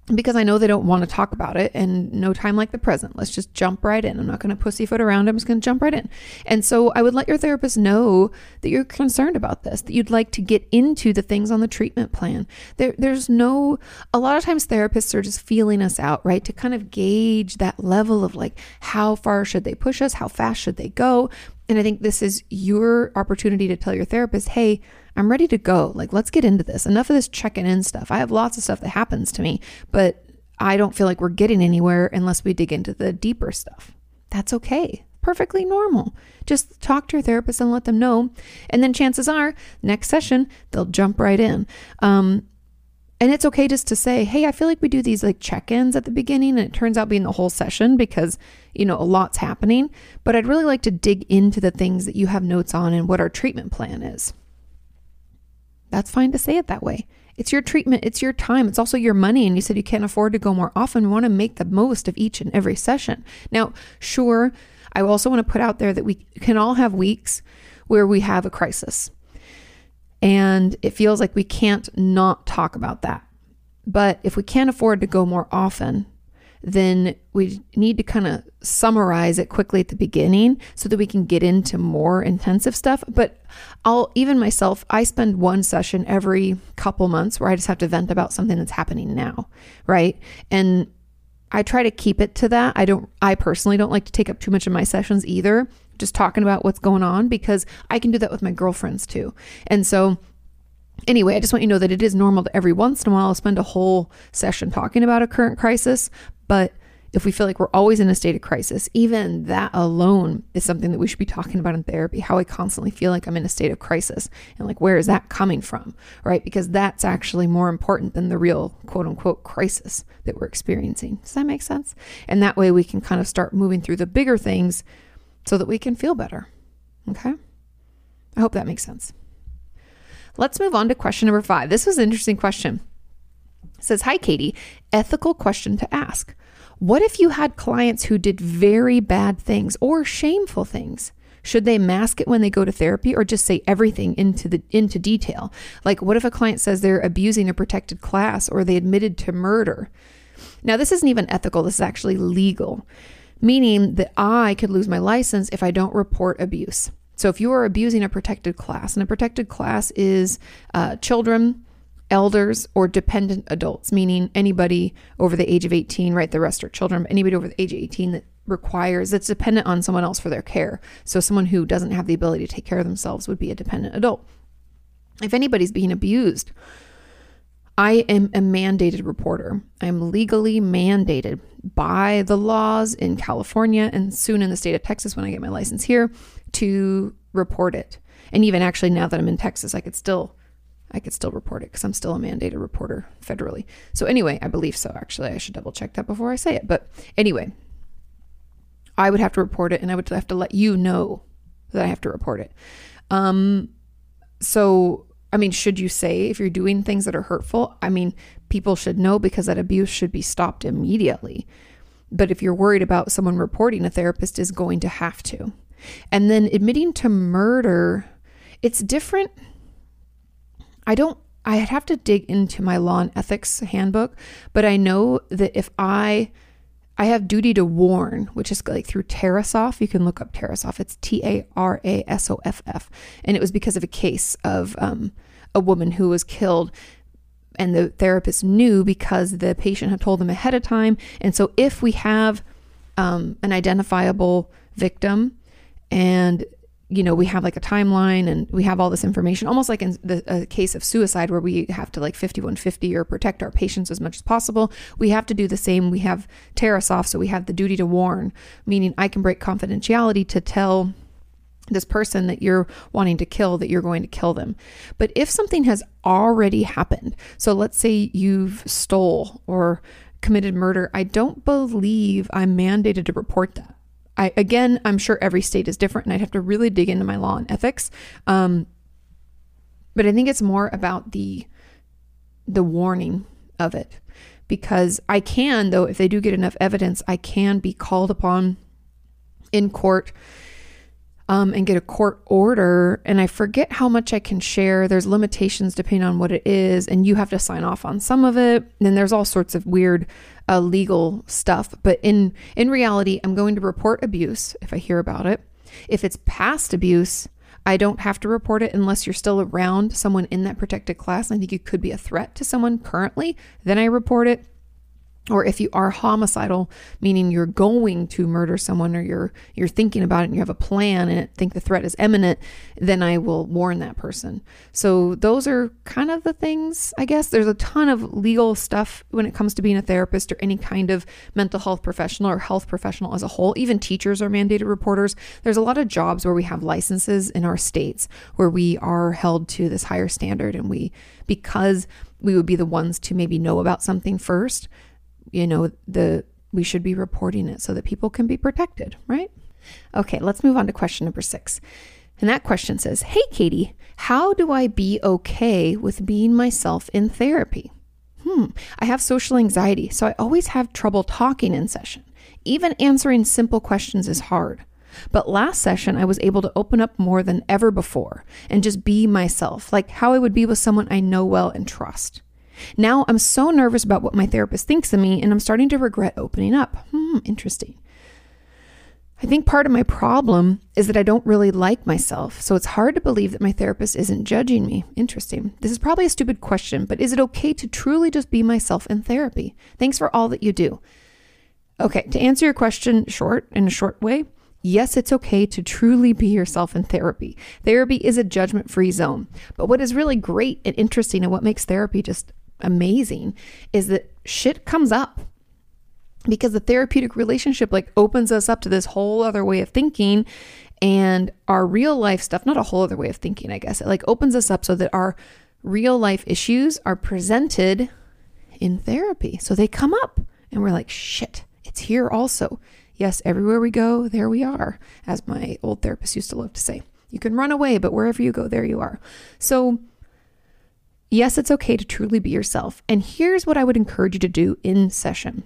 because I know they don't want to talk about it and no time like the present. Let's just jump right in. I'm not going to pussyfoot around. I'm just going to jump right in. And so I would let your therapist know that you're concerned about this, that you'd like to get into the things on the treatment plan. There, there's no, a lot of times therapists are just feeling us out, right? To kind of gauge that level of like, how far should they push us? How fast should they go? And I think this is your opportunity to tell your therapist, hey, I'm ready to go. Like, let's get into this. Enough of this checking in stuff. I have lots of stuff that happens to me, but I don't feel like we're getting anywhere unless we dig into the deeper stuff. That's okay. Perfectly normal. Just talk to your therapist and let them know. And then chances are, next session, they'll jump right in. Um, and it's okay just to say, hey, I feel like we do these like check ins at the beginning, and it turns out being the whole session because, you know, a lot's happening. But I'd really like to dig into the things that you have notes on and what our treatment plan is. That's fine to say it that way. It's your treatment, it's your time, it's also your money. And you said you can't afford to go more often. We want to make the most of each and every session. Now, sure, I also want to put out there that we can all have weeks where we have a crisis and it feels like we can't not talk about that. But if we can't afford to go more often, then we need to kind of summarize it quickly at the beginning so that we can get into more intensive stuff. But I'll even myself, I spend one session every couple months where I just have to vent about something that's happening now, right? And I try to keep it to that. I don't, I personally don't like to take up too much of my sessions either just talking about what's going on because I can do that with my girlfriends too. And so, anyway, I just want you to know that it is normal that every once in a while spend a whole session talking about a current crisis. But if we feel like we're always in a state of crisis, even that alone is something that we should be talking about in therapy. How I constantly feel like I'm in a state of crisis and like, where is that coming from? Right? Because that's actually more important than the real quote unquote crisis that we're experiencing. Does that make sense? And that way we can kind of start moving through the bigger things so that we can feel better. Okay? I hope that makes sense. Let's move on to question number five. This was an interesting question. It says, Hi, Kati. Ethical question to ask. What if you had clients who did very bad things or shameful things? Should they mask it when they go to therapy or just say everything into the into detail? Like what if a client says they're abusing a protected class or they admitted to murder? Now this isn't even ethical, this is actually legal meaning that I could lose my license if I don't report abuse. So if you are abusing a protected class, and a protected class is uh, children, elders, or dependent adults, meaning anybody over the age of 18, right? The rest are children, anybody over the age of 18 that requires, that's dependent on someone else for their care. So someone who doesn't have the ability to take care of themselves would be a dependent adult. If anybody's being abused, I am a mandated reporter. I'm legally mandated by the laws in California and soon in the state of Texas when I get my license here to report it. And even actually now that I'm in Texas, I could still I could still report it because I'm still a mandated reporter federally. So anyway, I believe so. Actually, I should double check that before I say it. But anyway, I would have to report it, and I would have to let you know that I have to report it. Um, so I mean, should you say if you're doing things that are hurtful? I mean, people should know because that abuse should be stopped immediately. But if you're worried about someone reporting, a therapist is going to have to. And then admitting to murder, it's different. I don't, I'd have to dig into my law and ethics handbook, but I know that if I, I have duty to warn, which is like through Tarasoff. You can look up Tarasoff. It's T A R A S O F F. And it was because of a case of um, a woman who was killed and the therapist knew because the patient had told them ahead of time. And so, if we have um, an identifiable victim and you know we have like a timeline and we have all this information almost like in the a case of suicide where we have to like 5150 or protect our patients as much as possible we have to do the same we have Tarasoff so we have the duty to warn meaning i can break confidentiality to tell this person that you're wanting to kill that you're going to kill them. But if something has already happened, so let's say you've stole or committed murder, I don't believe I'm mandated to report that. I again, I'm sure every state is different, and I'd have to really dig into my law and ethics. Um, but I think it's more about the the warning of it because I can though if they do get enough evidence, I can be called upon in court um, and get a court order. And I forget how much I can share. There's limitations depending on what it is, and you have to sign off on some of it. And there's all sorts of weird uh, legal stuff. But in in reality, I'm going to report abuse if I hear about it. If it's past abuse, I don't have to report it unless you're still around someone in that protected class. I think you could be a threat to someone currently. Then I report it or if you are homicidal meaning you're going to murder someone or you're you're thinking about it and you have a plan and think the threat is imminent then i will warn that person. So those are kind of the things i guess. There's a ton of legal stuff when it comes to being a therapist or any kind of mental health professional or health professional as a whole. Even teachers are mandated reporters. There's a lot of jobs where we have licenses in our states where we are held to this higher standard and we because we would be the ones to maybe know about something first you know, the we should be reporting it so that people can be protected, right? Okay, let's move on to question number 6. And that question says, "Hey Kati, how do I be okay with being myself in therapy?" Hmm, I have social anxiety, so I always have trouble talking in session. Even answering simple questions is hard. But last session, I was able to open up more than ever before and just be myself, like how I would be with someone I know well and trust. Now I'm so nervous about what my therapist thinks of me, and I'm starting to regret opening up. Hmm, interesting. I think part of my problem is that I don't really like myself, so it's hard to believe that my therapist isn't judging me. Interesting. This is probably a stupid question, but is it okay to truly just be myself in therapy? Thanks for all that you do. Okay, to answer your question short, in a short way, Yes, it's okay to truly be yourself in therapy. Therapy is a judgment free zone. But what is really great and interesting and what makes therapy just amazing is that shit comes up. Because the therapeutic relationship like opens us up to this whole other way of thinking and our real life stuff not a whole other way of thinking i guess. It like opens us up so that our real life issues are presented in therapy. So they come up and we're like shit it's here also. Yes everywhere we go there we are as my old therapist used to love to say. You can run away but wherever you go there you are. So Yes, it's okay to truly be yourself. And here's what I would encourage you to do in session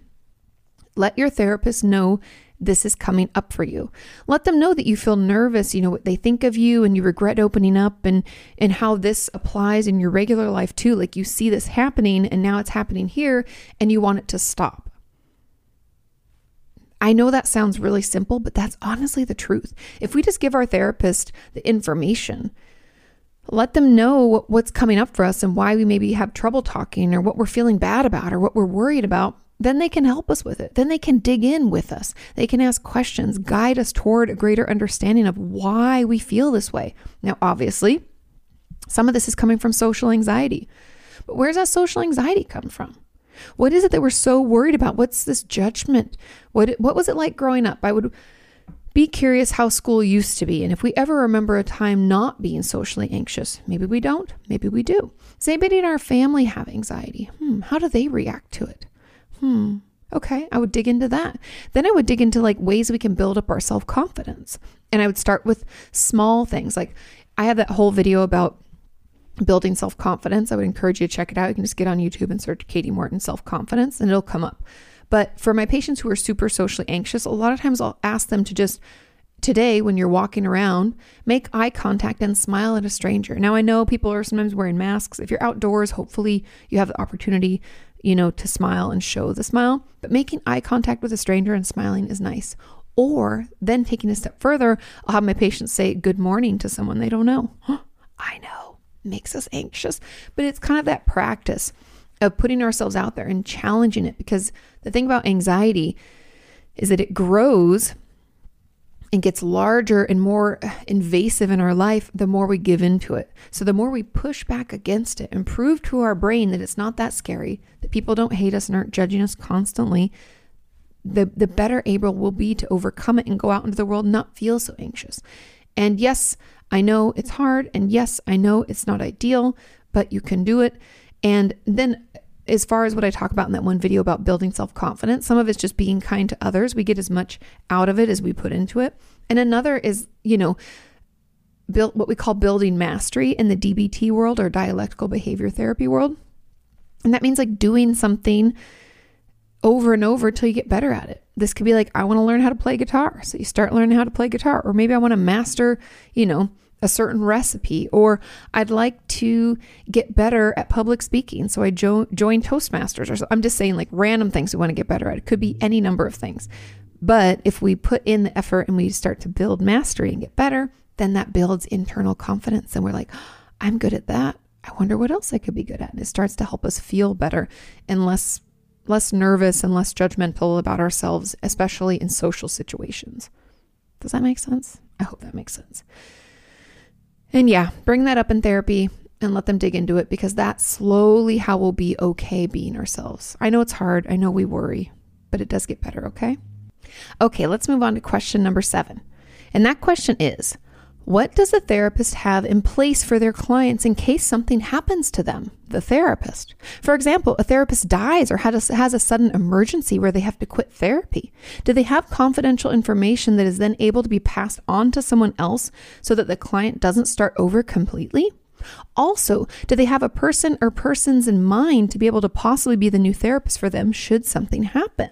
let your therapist know this is coming up for you. Let them know that you feel nervous, you know what they think of you and you regret opening up and and how this applies in your regular life too. Like you see this happening and now it's happening here and you want it to stop. I know that sounds really simple, but that's honestly the truth. If we just give our therapist the information, let them know what's coming up for us and why we maybe have trouble talking or what we're feeling bad about or what we're worried about. Then they can help us with it. Then they can dig in with us. They can ask questions, guide us toward a greater understanding of why we feel this way. Now, obviously, some of this is coming from social anxiety. But where's that social anxiety come from? What is it that we're so worried about? What's this judgment? What what was it like growing up? I would be curious how school used to be, and if we ever remember a time not being socially anxious. Maybe we don't, maybe we do. Does anybody in our family have anxiety? Hmm, how do they react to it? Hmm, okay, I would dig into that. Then I would dig into like ways we can build up our self confidence. And I would start with small things. Like I have that whole video about building self confidence. I would encourage you to check it out. You can just get on YouTube and search Kati Morton self confidence and it'll come up. But for my patients who are super socially anxious, a lot of times I'll ask them to just today, when you're walking around, make eye contact and smile at a stranger. Now, I know people are sometimes wearing masks. If you're outdoors, hopefully you have the opportunity, you know, to smile and show the smile. But making eye contact with a stranger and smiling is nice. Or then taking a step further, I'll have my patients say good morning to someone they don't know. I know, makes us anxious, but it's kind of that practice of putting ourselves out there and challenging it because the thing about anxiety is that it grows and gets larger and more invasive in our life the more we give into it. So the more we push back against it and prove to our brain that it's not that scary, that people don't hate us and aren't judging us constantly, the the better able we'll be to overcome it and go out into the world not feel so anxious. And yes, I know it's hard and yes, I know it's not ideal, but you can do it. And then as far as what I talk about in that one video about building self confidence, some of it's just being kind to others. We get as much out of it as we put into it. And another is, you know, build what we call building mastery in the DBT world or dialectical behavior therapy world. And that means like doing something over and over until you get better at it. This could be like, I want to learn how to play guitar. So you start learning how to play guitar. Or maybe I want to master, you know, a certain recipe, or I'd like to get better at public speaking. So I jo- join Toastmasters, or so. I'm just saying like random things we want to get better at. It could be any number of things. But if we put in the effort and we start to build mastery and get better, then that builds internal confidence. And we're like, I'm good at that. I wonder what else I could be good at. And it starts to help us feel better and less less nervous and less judgmental about ourselves, especially in social situations. Does that make sense? I hope that makes sense. And yeah, bring that up in therapy and let them dig into it because that's slowly how we'll be okay being ourselves. I know it's hard. I know we worry, but it does get better, okay? Okay, let's move on to question number seven. And that question is what does a therapist have in place for their clients in case something happens to them, the therapist? For example, a therapist dies or has a, has a sudden emergency where they have to quit therapy. Do they have confidential information that is then able to be passed on to someone else so that the client doesn't start over completely? Also, do they have a person or persons in mind to be able to possibly be the new therapist for them should something happen?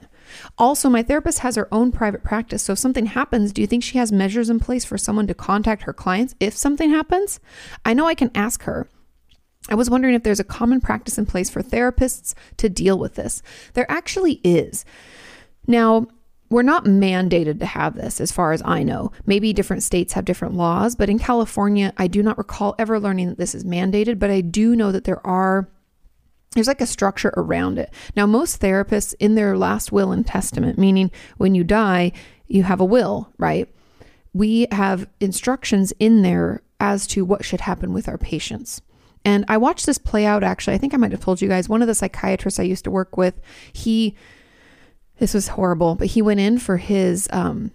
Also, my therapist has her own private practice. So if something happens, do you think she has measures in place for someone to contact her clients if something happens? I know I can ask her. I was wondering if there's a common practice in place for therapists to deal with this. There actually is. Now, we're not mandated to have this as far as I know. Maybe different states have different laws, but in California, I do not recall ever learning that this is mandated, but I do know that there are there's like a structure around it. Now, most therapists in their last will and testament, meaning when you die, you have a will, right? We have instructions in there as to what should happen with our patients. And I watched this play out actually. I think I might have told you guys. One of the psychiatrists I used to work with, he, this was horrible, but he went in for his um,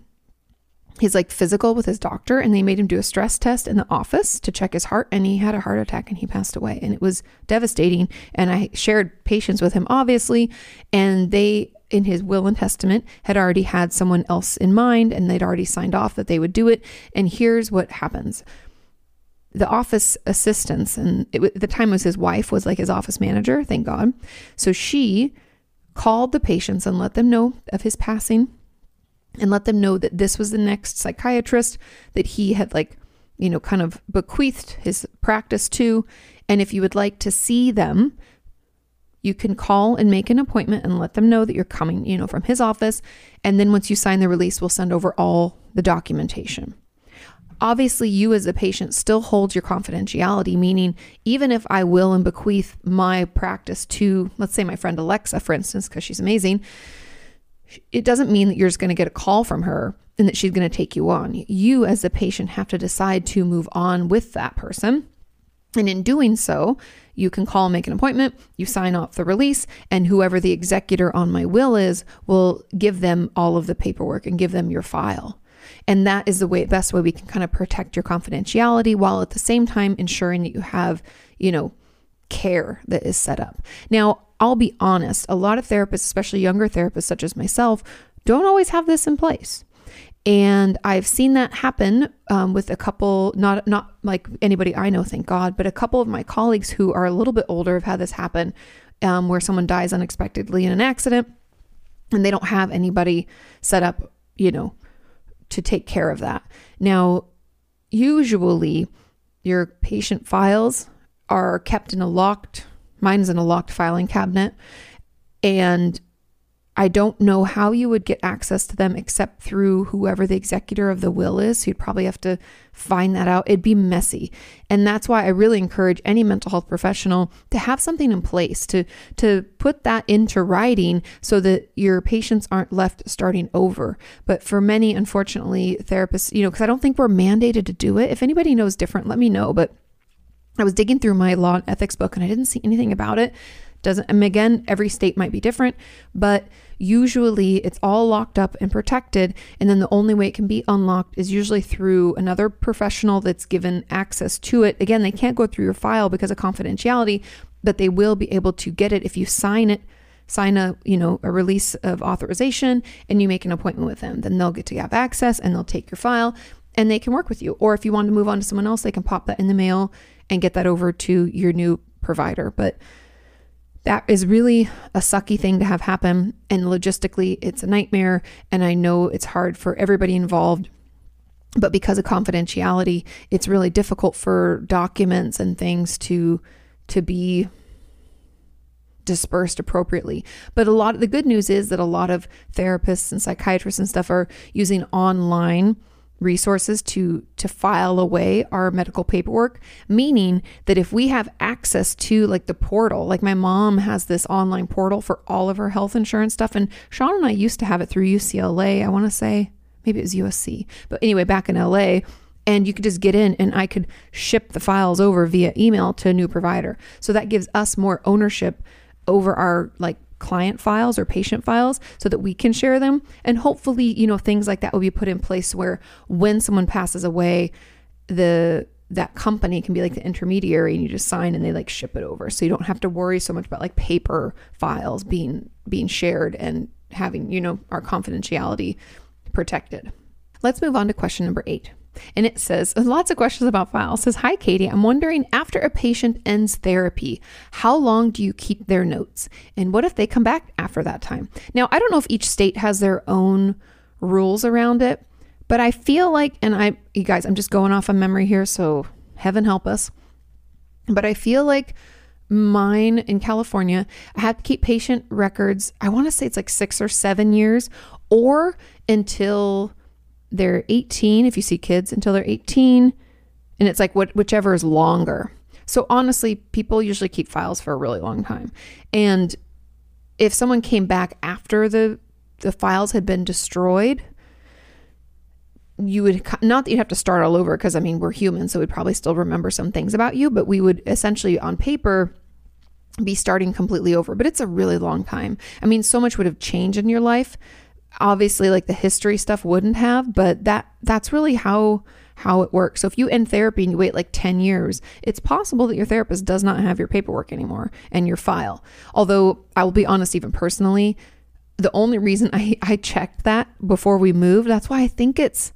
his like physical with his doctor and they made him do a stress test in the office to check his heart and he had a heart attack and he passed away and it was devastating. And I shared patients with him obviously and they in his will and testament had already had someone else in mind and they'd already signed off that they would do it. And here's what happens. The office assistants and it, at the time was his wife was like his office manager thank god. So she called the patients and let them know of his passing and let them know that this was the next psychiatrist that he had like you know kind of bequeathed his practice to. And if you would like to see them you can call and make an appointment and let them know that you're coming you know from his office. And then once you sign the release we'll send over all the documentation. Obviously you as a patient still hold your confidentiality meaning even if i will and bequeath my practice to let's say my friend alexa for instance because she's amazing it doesn't mean that you're just going to get a call from her and that she's going to take you on. You, as the patient, have to decide to move on with that person. And in doing so, you can call, make an appointment, you sign off the release, and whoever the executor on my will is will give them all of the paperwork and give them your file. And that is the way best way we can kind of protect your confidentiality while at the same time ensuring that you have, you know, care that is set up. Now, I'll be honest, a lot of therapists, especially younger therapists such as myself, don't always have this in place. And I've seen that happen um, with a couple, not not like anybody I know, thank God, but a couple of my colleagues who are a little bit older have had this happen, um, where someone dies unexpectedly in an accident, and they don't have anybody set up, you know, to take care of that. Now, usually your patient files are kept in a locked mine's in a locked filing cabinet and I don't know how you would get access to them except through whoever the executor of the will is. So you'd probably have to find that out. It'd be messy. And that's why I really encourage any mental health professional to have something in place to to put that into writing so that your patients aren't left starting over. But for many unfortunately therapists, you know, cuz I don't think we're mandated to do it. If anybody knows different, let me know, but I was digging through my law and ethics book and I didn't see anything about it. Doesn't, and again, every state might be different, but usually it's all locked up and protected. And then the only way it can be unlocked is usually through another professional that's given access to it. Again, they can't go through your file because of confidentiality, but they will be able to get it if you sign it sign a you know a release of authorization and you make an appointment with them then they'll get to have access and they'll take your file and they can work with you or if you want to move on to someone else they can pop that in the mail and get that over to your new provider. But that is really a sucky thing to have happen. And logistically, it's a nightmare. And I know it's hard for everybody involved. But because of confidentiality, it's really difficult for documents and things to to be dispersed appropriately. But a lot of the good news is that a lot of therapists and psychiatrists and stuff are using online resources to to file away our medical paperwork meaning that if we have access to like the portal like my mom has this online portal for all of her health insurance stuff and Sean and I used to have it through UCLA I want to say maybe it was USC but anyway back in LA and you could just get in and I could ship the files over via email to a new provider. So that gives us more ownership over our like client files or patient files so that we can share them. And hopefully you know things like that will be put in place where when someone passes away the that company can be like the intermediary and you just sign and they like ship it over. So you don't have to worry so much about like paper files being being shared and having you know our confidentiality protected. Let's move on to question number 8 and it says lots of questions about files. It says, Hi, Kati. I'm wondering after a patient ends therapy, how long do you keep their notes? And what if they come back after that time? Now, I don't know if each state has their own rules around it, but I feel like, and I, you guys, I'm just going off of memory here, so heaven help us. But I feel like mine in California, I had to keep patient records. I want to say it's like six or seven years, or until they're 18 if you see kids until they're 18 and it's like what whichever is longer. So honestly people usually keep files for a really long time. And if someone came back after the the files had been destroyed you would not that you'd have to start all over because i mean we're human so we'd probably still remember some things about you but we would essentially on paper be starting completely over. But it's a really long time. I mean so much would have changed in your life obviously like the history stuff wouldn't have but that that's really how how it works so if you end therapy and you wait like 10 years it's possible that your therapist does not have your paperwork anymore and your file although i will be honest even personally the only reason i i checked that before we moved that's why i think it's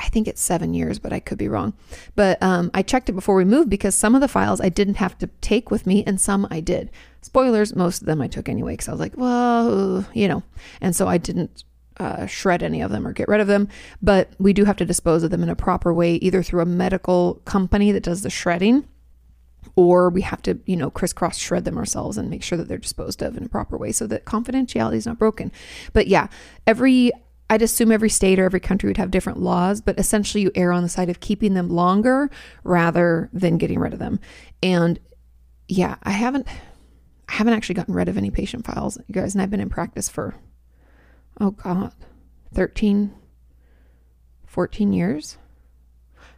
I think it's seven years, but I could be wrong. But um, I checked it before we moved because some of the files I didn't have to take with me and some I did. Spoilers, most of them I took anyway because I was like, well, you know. And so I didn't uh, shred any of them or get rid of them, but we do have to dispose of them in a proper way, either through a medical company that does the shredding, or we have to, you know, crisscross shred them ourselves and make sure that they're disposed of in a proper way so that confidentiality is not broken. But yeah, every I'd assume every state or every country would have different laws, but essentially you err on the side of keeping them longer rather than getting rid of them. And yeah, I haven't I haven't actually gotten rid of any patient files, you guys, and I've been in practice for oh God, 13, 14 years.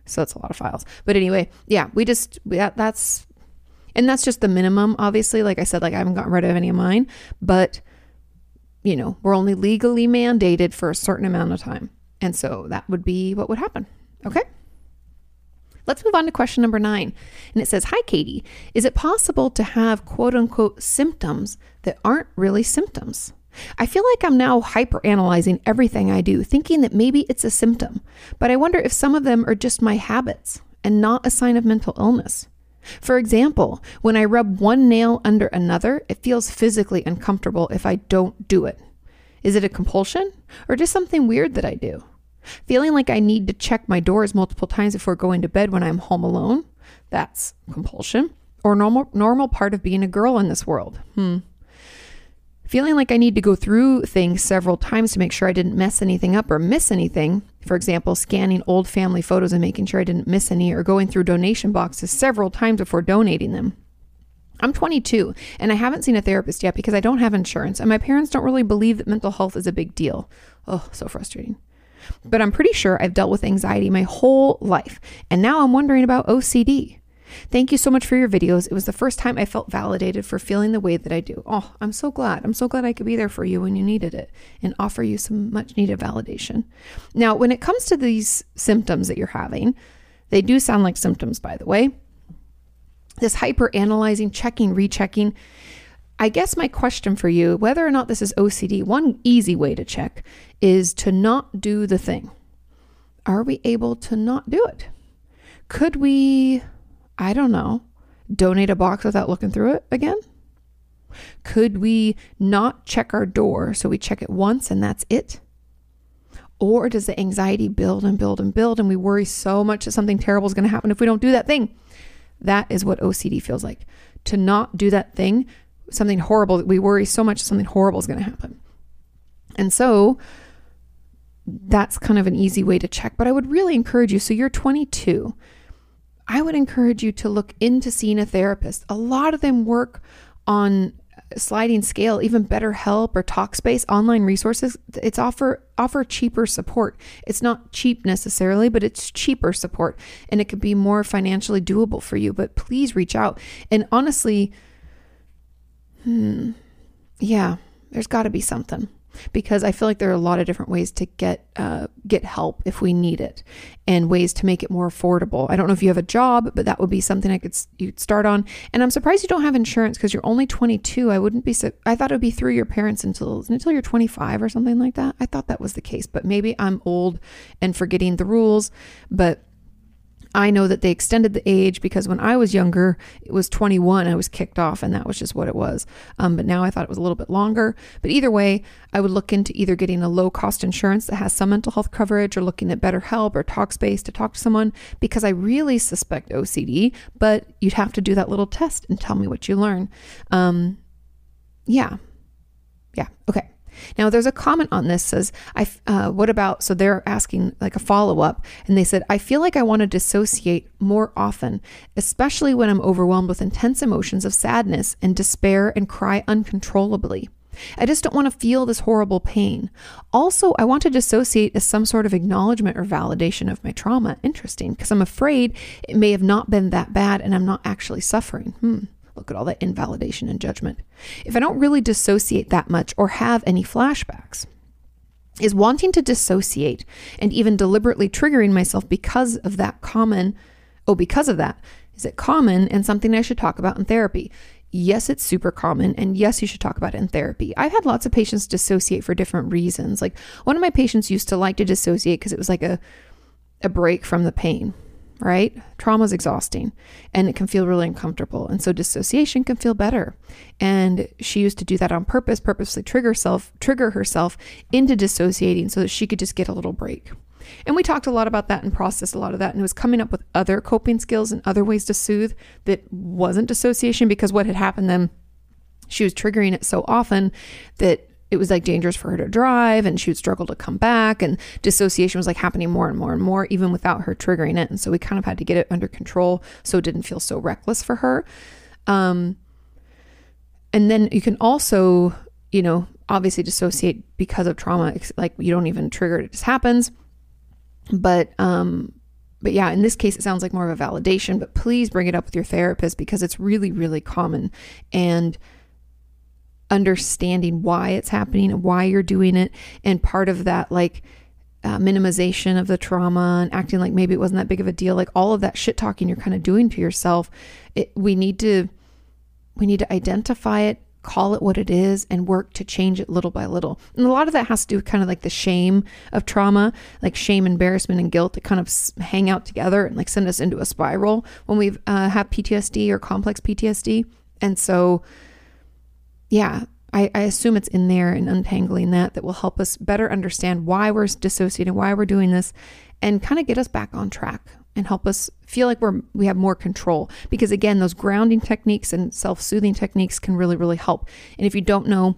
So that's a lot of files. But anyway, yeah, we just, that, that's, and that's just the minimum, obviously. Like I said, like I haven't gotten rid of any of mine, but, you know, we're only legally mandated for a certain amount of time. And so that would be what would happen. Okay. Let's move on to question number nine. And it says Hi, Kati. Is it possible to have quote unquote symptoms that aren't really symptoms? I feel like I'm now hyper analyzing everything I do, thinking that maybe it's a symptom, but I wonder if some of them are just my habits and not a sign of mental illness. For example, when I rub one nail under another, it feels physically uncomfortable if I don't do it. Is it a compulsion or just something weird that I do? Feeling like I need to check my doors multiple times before going to bed when I'm home alone. That's compulsion or normal normal part of being a girl in this world. Hmm. Feeling like I need to go through things several times to make sure I didn't mess anything up or miss anything. For example, scanning old family photos and making sure I didn't miss any or going through donation boxes several times before donating them. I'm 22 and I haven't seen a therapist yet because I don't have insurance and my parents don't really believe that mental health is a big deal. Oh, so frustrating. But I'm pretty sure I've dealt with anxiety my whole life and now I'm wondering about OCD. Thank you so much for your videos. It was the first time I felt validated for feeling the way that I do. Oh, I'm so glad. I'm so glad I could be there for you when you needed it and offer you some much needed validation. Now, when it comes to these symptoms that you're having, they do sound like symptoms, by the way. This hyper analyzing, checking, rechecking. I guess my question for you, whether or not this is OCD, one easy way to check is to not do the thing. Are we able to not do it? Could we I don't know, donate a box without looking through it again? Could we not check our door so we check it once and that's it? Or does the anxiety build and build and build and we worry so much that something terrible is going to happen if we don't do that thing? That is what OCD feels like. To not do that thing, something horrible, we worry so much that something horrible is going to happen. And so that's kind of an easy way to check, but I would really encourage you. So you're 22 I would encourage you to look into seeing a therapist. A lot of them work on sliding scale, even BetterHelp or Talkspace online resources. It's offer offer cheaper support. It's not cheap necessarily, but it's cheaper support and it could be more financially doable for you. But please reach out. And honestly, hmm, yeah, there's got to be something because I feel like there are a lot of different ways to get uh, get help if we need it, and ways to make it more affordable. I don't know if you have a job, but that would be something I could you'd start on. And I'm surprised you don't have insurance because you're only 22. I wouldn't be. I thought it would be through your parents until until you're 25 or something like that. I thought that was the case, but maybe I'm old and forgetting the rules. But I know that they extended the age because when I was younger, it was 21. I was kicked off, and that was just what it was. Um, but now I thought it was a little bit longer. But either way, I would look into either getting a low cost insurance that has some mental health coverage or looking at BetterHelp or Talkspace to talk to someone because I really suspect OCD. But you'd have to do that little test and tell me what you learn. Um, yeah. Yeah. Okay. Now, there's a comment on this says, "I uh, what about?" So they're asking like a follow up, and they said, "I feel like I want to dissociate more often, especially when I'm overwhelmed with intense emotions of sadness and despair and cry uncontrollably." I just don't want to feel this horrible pain. Also, I want to dissociate as some sort of acknowledgement or validation of my trauma. Interesting, because I'm afraid it may have not been that bad and I'm not actually suffering. Hmm. Look at all that invalidation and judgment. If I don't really dissociate that much or have any flashbacks, is wanting to dissociate and even deliberately triggering myself because of that common, oh, because of that, is it common and something I should talk about in therapy? Yes, it's super common. And yes, you should talk about it in therapy. I've had lots of patients dissociate for different reasons. Like one of my patients used to like to dissociate because it was like a, a break from the pain right? Trauma is exhausting and it can feel really uncomfortable. And so dissociation can feel better. And she used to do that on purpose, purposely trigger herself, trigger herself into dissociating so that she could just get a little break. And we talked a lot about that and processed a lot of that and it was coming up with other coping skills and other ways to soothe that wasn't dissociation because what had happened then she was triggering it so often that it was like dangerous for her to drive and she would struggle to come back and dissociation was like happening more and more and more even without her triggering it and so we kind of had to get it under control so it didn't feel so reckless for her um, and then you can also you know obviously dissociate because of trauma like you don't even trigger it it just happens but um but yeah, in this case, it sounds like more of a validation, but please bring it up with your therapist because it's really, really common. And understanding why it's happening and why you're doing it. And part of that, like, uh, minimization of the trauma and acting like maybe it wasn't that big of a deal, like all of that shit talking you're kind of doing to yourself. It, we need to, we need to identify it, call it what it is, and work to change it little by little. And a lot of that has to do with kind of like the shame of trauma, like shame, embarrassment, and guilt that kind of hang out together and like send us into a spiral when we uh, have PTSD or complex PTSD. And so, yeah, I, I assume it's in there and untangling that that will help us better understand why we're dissociating, why we're doing this, and kind of get us back on track and help us feel like we're we have more control. Because again, those grounding techniques and self-soothing techniques can really, really help. And if you don't know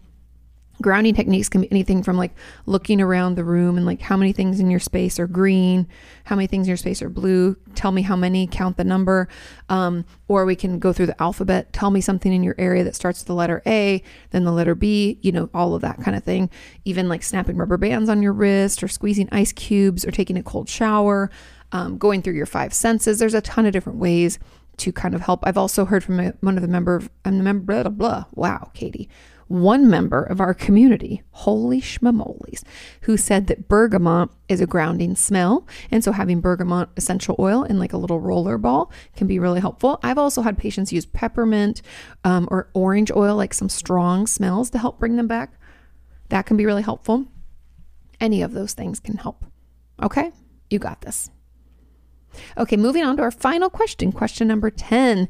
grounding techniques can be anything from like looking around the room and like how many things in your space are green how many things in your space are blue tell me how many count the number um, or we can go through the alphabet tell me something in your area that starts with the letter a then the letter b you know all of that kind of thing. Even like snapping rubber bands on your wrist or squeezing ice cubes or taking a cold shower um, going through your five senses. There's a ton of different ways to kind of help. I've also heard from one of the member i'm member blah, blah blah. Wow kati one member of our community, holy schmamolies, who said that bergamot is a grounding smell. And so having bergamot essential oil in like a little roller ball can be really helpful. I've also had patients use peppermint um, or orange oil, like some strong smells to help bring them back. That can be really helpful. Any of those things can help. Okay, you got this. Okay, moving on to our final question. Question number 10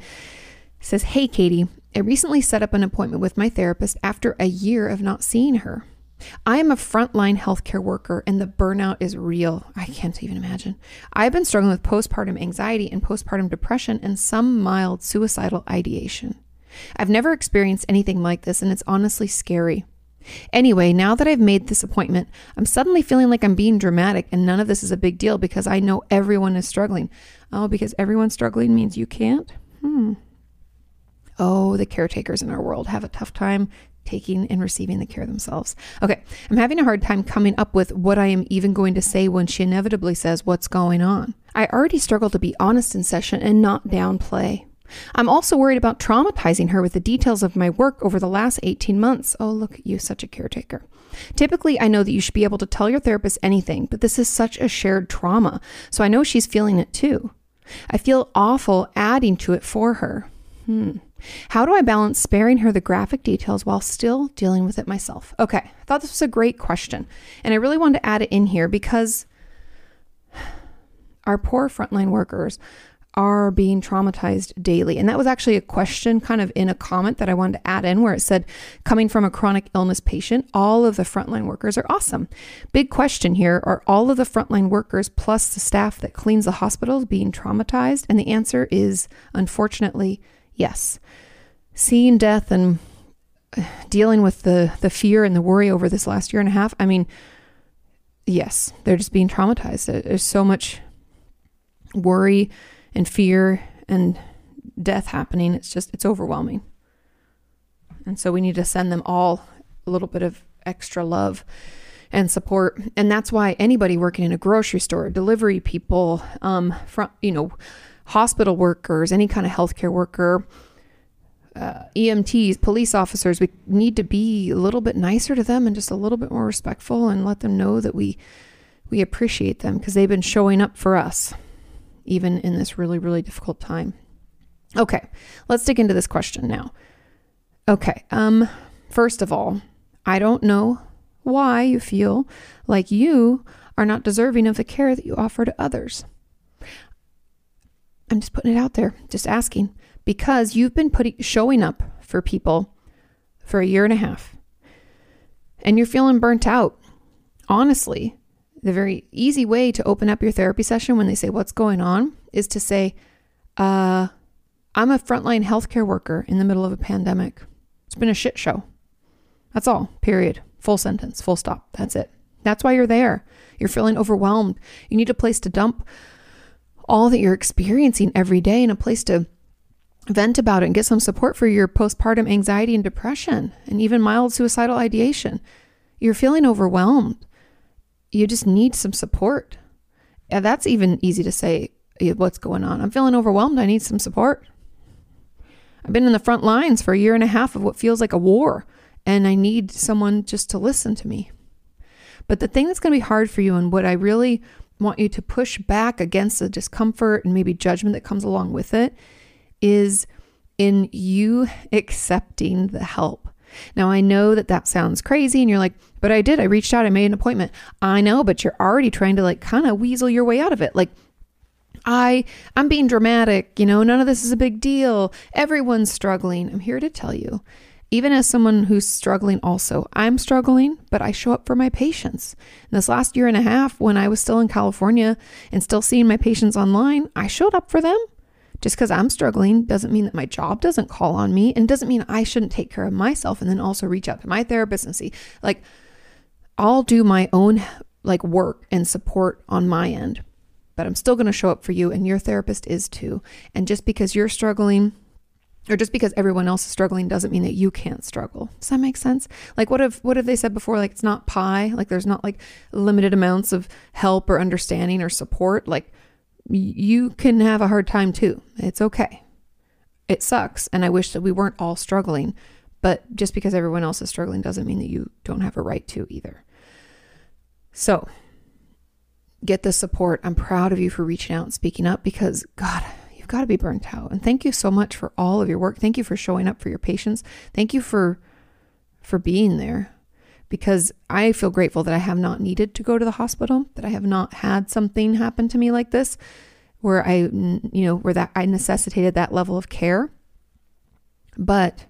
says, Hey, Kati, I recently set up an appointment with my therapist after a year of not seeing her. I am a frontline healthcare worker and the burnout is real. I can't even imagine. I've been struggling with postpartum anxiety and postpartum depression and some mild suicidal ideation. I've never experienced anything like this and it's honestly scary. Anyway, now that I've made this appointment, I'm suddenly feeling like I'm being dramatic and none of this is a big deal because I know everyone is struggling. Oh, because everyone's struggling means you can't? Hmm. Oh, the caretakers in our world have a tough time taking and receiving the care themselves. Okay, I'm having a hard time coming up with what I am even going to say when she inevitably says, What's going on? I already struggle to be honest in session and not downplay. I'm also worried about traumatizing her with the details of my work over the last 18 months. Oh, look at you, such a caretaker. Typically, I know that you should be able to tell your therapist anything, but this is such a shared trauma, so I know she's feeling it too. I feel awful adding to it for her. Hmm. How do I balance sparing her the graphic details while still dealing with it myself? Okay, I thought this was a great question. And I really wanted to add it in here because our poor frontline workers are being traumatized daily. And that was actually a question kind of in a comment that I wanted to add in where it said, coming from a chronic illness patient, all of the frontline workers are awesome. Big question here are all of the frontline workers plus the staff that cleans the hospitals being traumatized? And the answer is unfortunately yes. Seeing death and dealing with the the fear and the worry over this last year and a half, I mean, yes, they're just being traumatized. There's so much worry and fear and death happening. It's just it's overwhelming. And so we need to send them all a little bit of extra love and support. And that's why anybody working in a grocery store, delivery people, um, from you know, hospital workers, any kind of healthcare worker, uh, EMTs, police officers, we need to be a little bit nicer to them and just a little bit more respectful and let them know that we we appreciate them because they've been showing up for us even in this really really difficult time. Okay, let's dig into this question now. Okay, um first of all, I don't know why you feel like you are not deserving of the care that you offer to others. I'm just putting it out there, just asking because you've been putting showing up for people for a year and a half and you're feeling burnt out. Honestly, the very easy way to open up your therapy session when they say what's going on is to say, uh, I'm a frontline healthcare worker in the middle of a pandemic. It's been a shit show. That's all. Period. Full sentence. Full stop. That's it. That's why you're there. You're feeling overwhelmed. You need a place to dump all that you're experiencing every day and a place to vent about it and get some support for your postpartum anxiety and depression and even mild suicidal ideation. You're feeling overwhelmed. You just need some support. Yeah, that's even easy to say what's going on. I'm feeling overwhelmed. I need some support. I've been in the front lines for a year and a half of what feels like a war, and I need someone just to listen to me. But the thing that's going to be hard for you, and what I really want you to push back against the discomfort and maybe judgment that comes along with it, is in you accepting the help. Now, I know that that sounds crazy, and you're like, but I did. I reached out, I made an appointment. I know, but you're already trying to like kind of weasel your way out of it. Like, I I'm being dramatic, you know, none of this is a big deal. Everyone's struggling. I'm here to tell you even as someone who's struggling also i'm struggling but i show up for my patients. And this last year and a half when i was still in california and still seeing my patients online i showed up for them. Just because i'm struggling doesn't mean that my job doesn't call on me and doesn't mean i shouldn't take care of myself and then also reach out to my therapist and see. Like i'll do my own like work and support on my end but i'm still going to show up for you and your therapist is too. And just because you're struggling or just because everyone else is struggling doesn't mean that you can't struggle. Does that make sense? Like what if what have they said before like it's not pie, like there's not like limited amounts of help or understanding or support, like you can have a hard time too. It's okay. It sucks and I wish that we weren't all struggling, but just because everyone else is struggling doesn't mean that you don't have a right to either. So, get the support. I'm proud of you for reaching out and speaking up because god, you've got to be burnt out. And thank you so much for all of your work. Thank you for showing up for your patients. Thank you for for being there because I feel grateful that I have not needed to go to the hospital, that I have not had something happen to me like this where I you know, where that I necessitated that level of care. But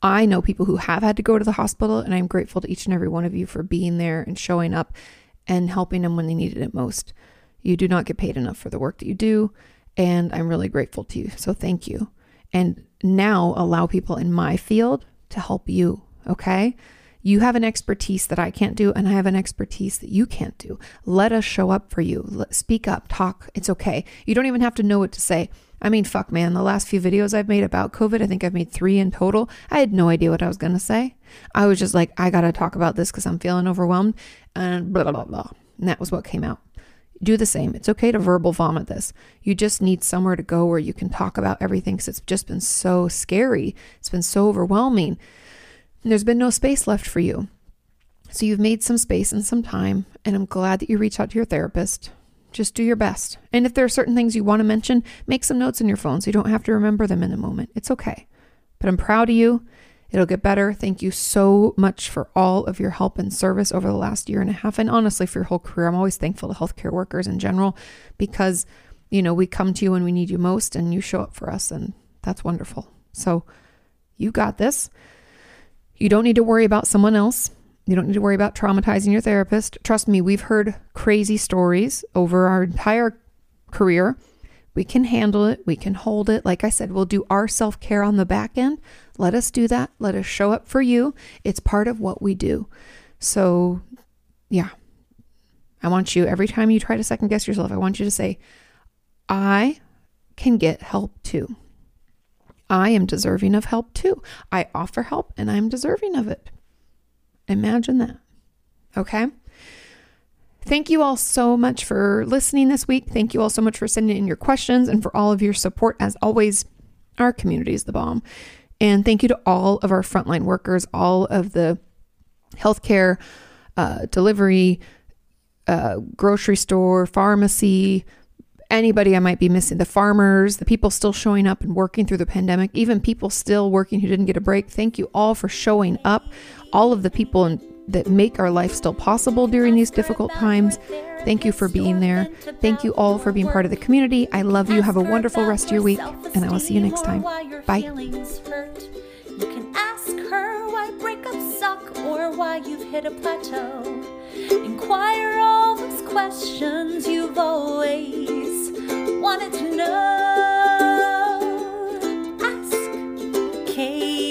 I know people who have had to go to the hospital and I'm grateful to each and every one of you for being there and showing up and helping them when they needed it most. You do not get paid enough for the work that you do. And I'm really grateful to you. So thank you. And now allow people in my field to help you. Okay. You have an expertise that I can't do, and I have an expertise that you can't do. Let us show up for you. Let, speak up, talk. It's okay. You don't even have to know what to say. I mean, fuck, man, the last few videos I've made about COVID, I think I've made three in total. I had no idea what I was going to say. I was just like, I got to talk about this because I'm feeling overwhelmed, and blah, blah, blah, blah. And that was what came out do the same. It's okay to verbal vomit this. You just need somewhere to go where you can talk about everything because it's just been so scary. It's been so overwhelming. And there's been no space left for you. So you've made some space and some time, and I'm glad that you reached out to your therapist. Just do your best. And if there are certain things you want to mention, make some notes in your phone so you don't have to remember them in the moment. It's okay. But I'm proud of you. It'll get better. Thank you so much for all of your help and service over the last year and a half. And honestly, for your whole career, I'm always thankful to healthcare workers in general because, you know, we come to you when we need you most and you show up for us. And that's wonderful. So you got this. You don't need to worry about someone else. You don't need to worry about traumatizing your therapist. Trust me, we've heard crazy stories over our entire career. We can handle it. We can hold it. Like I said, we'll do our self care on the back end. Let us do that. Let us show up for you. It's part of what we do. So, yeah. I want you, every time you try to second guess yourself, I want you to say, I can get help too. I am deserving of help too. I offer help and I'm deserving of it. Imagine that. Okay. Thank you all so much for listening this week. Thank you all so much for sending in your questions and for all of your support. As always, our community is the bomb. And thank you to all of our frontline workers, all of the healthcare, uh, delivery, uh, grocery store, pharmacy, anybody I might be missing, the farmers, the people still showing up and working through the pandemic, even people still working who didn't get a break. Thank you all for showing up. All of the people in, that make our life still possible during these difficult times. Thank you for being there. Thank you all for being part of the community. I love you. Have a wonderful rest of your week, and I will see you next time. Bye. You can ask her why breakups suck or why you've hit a plateau. Inquire all those questions you've always wanted to know. Ask Kate.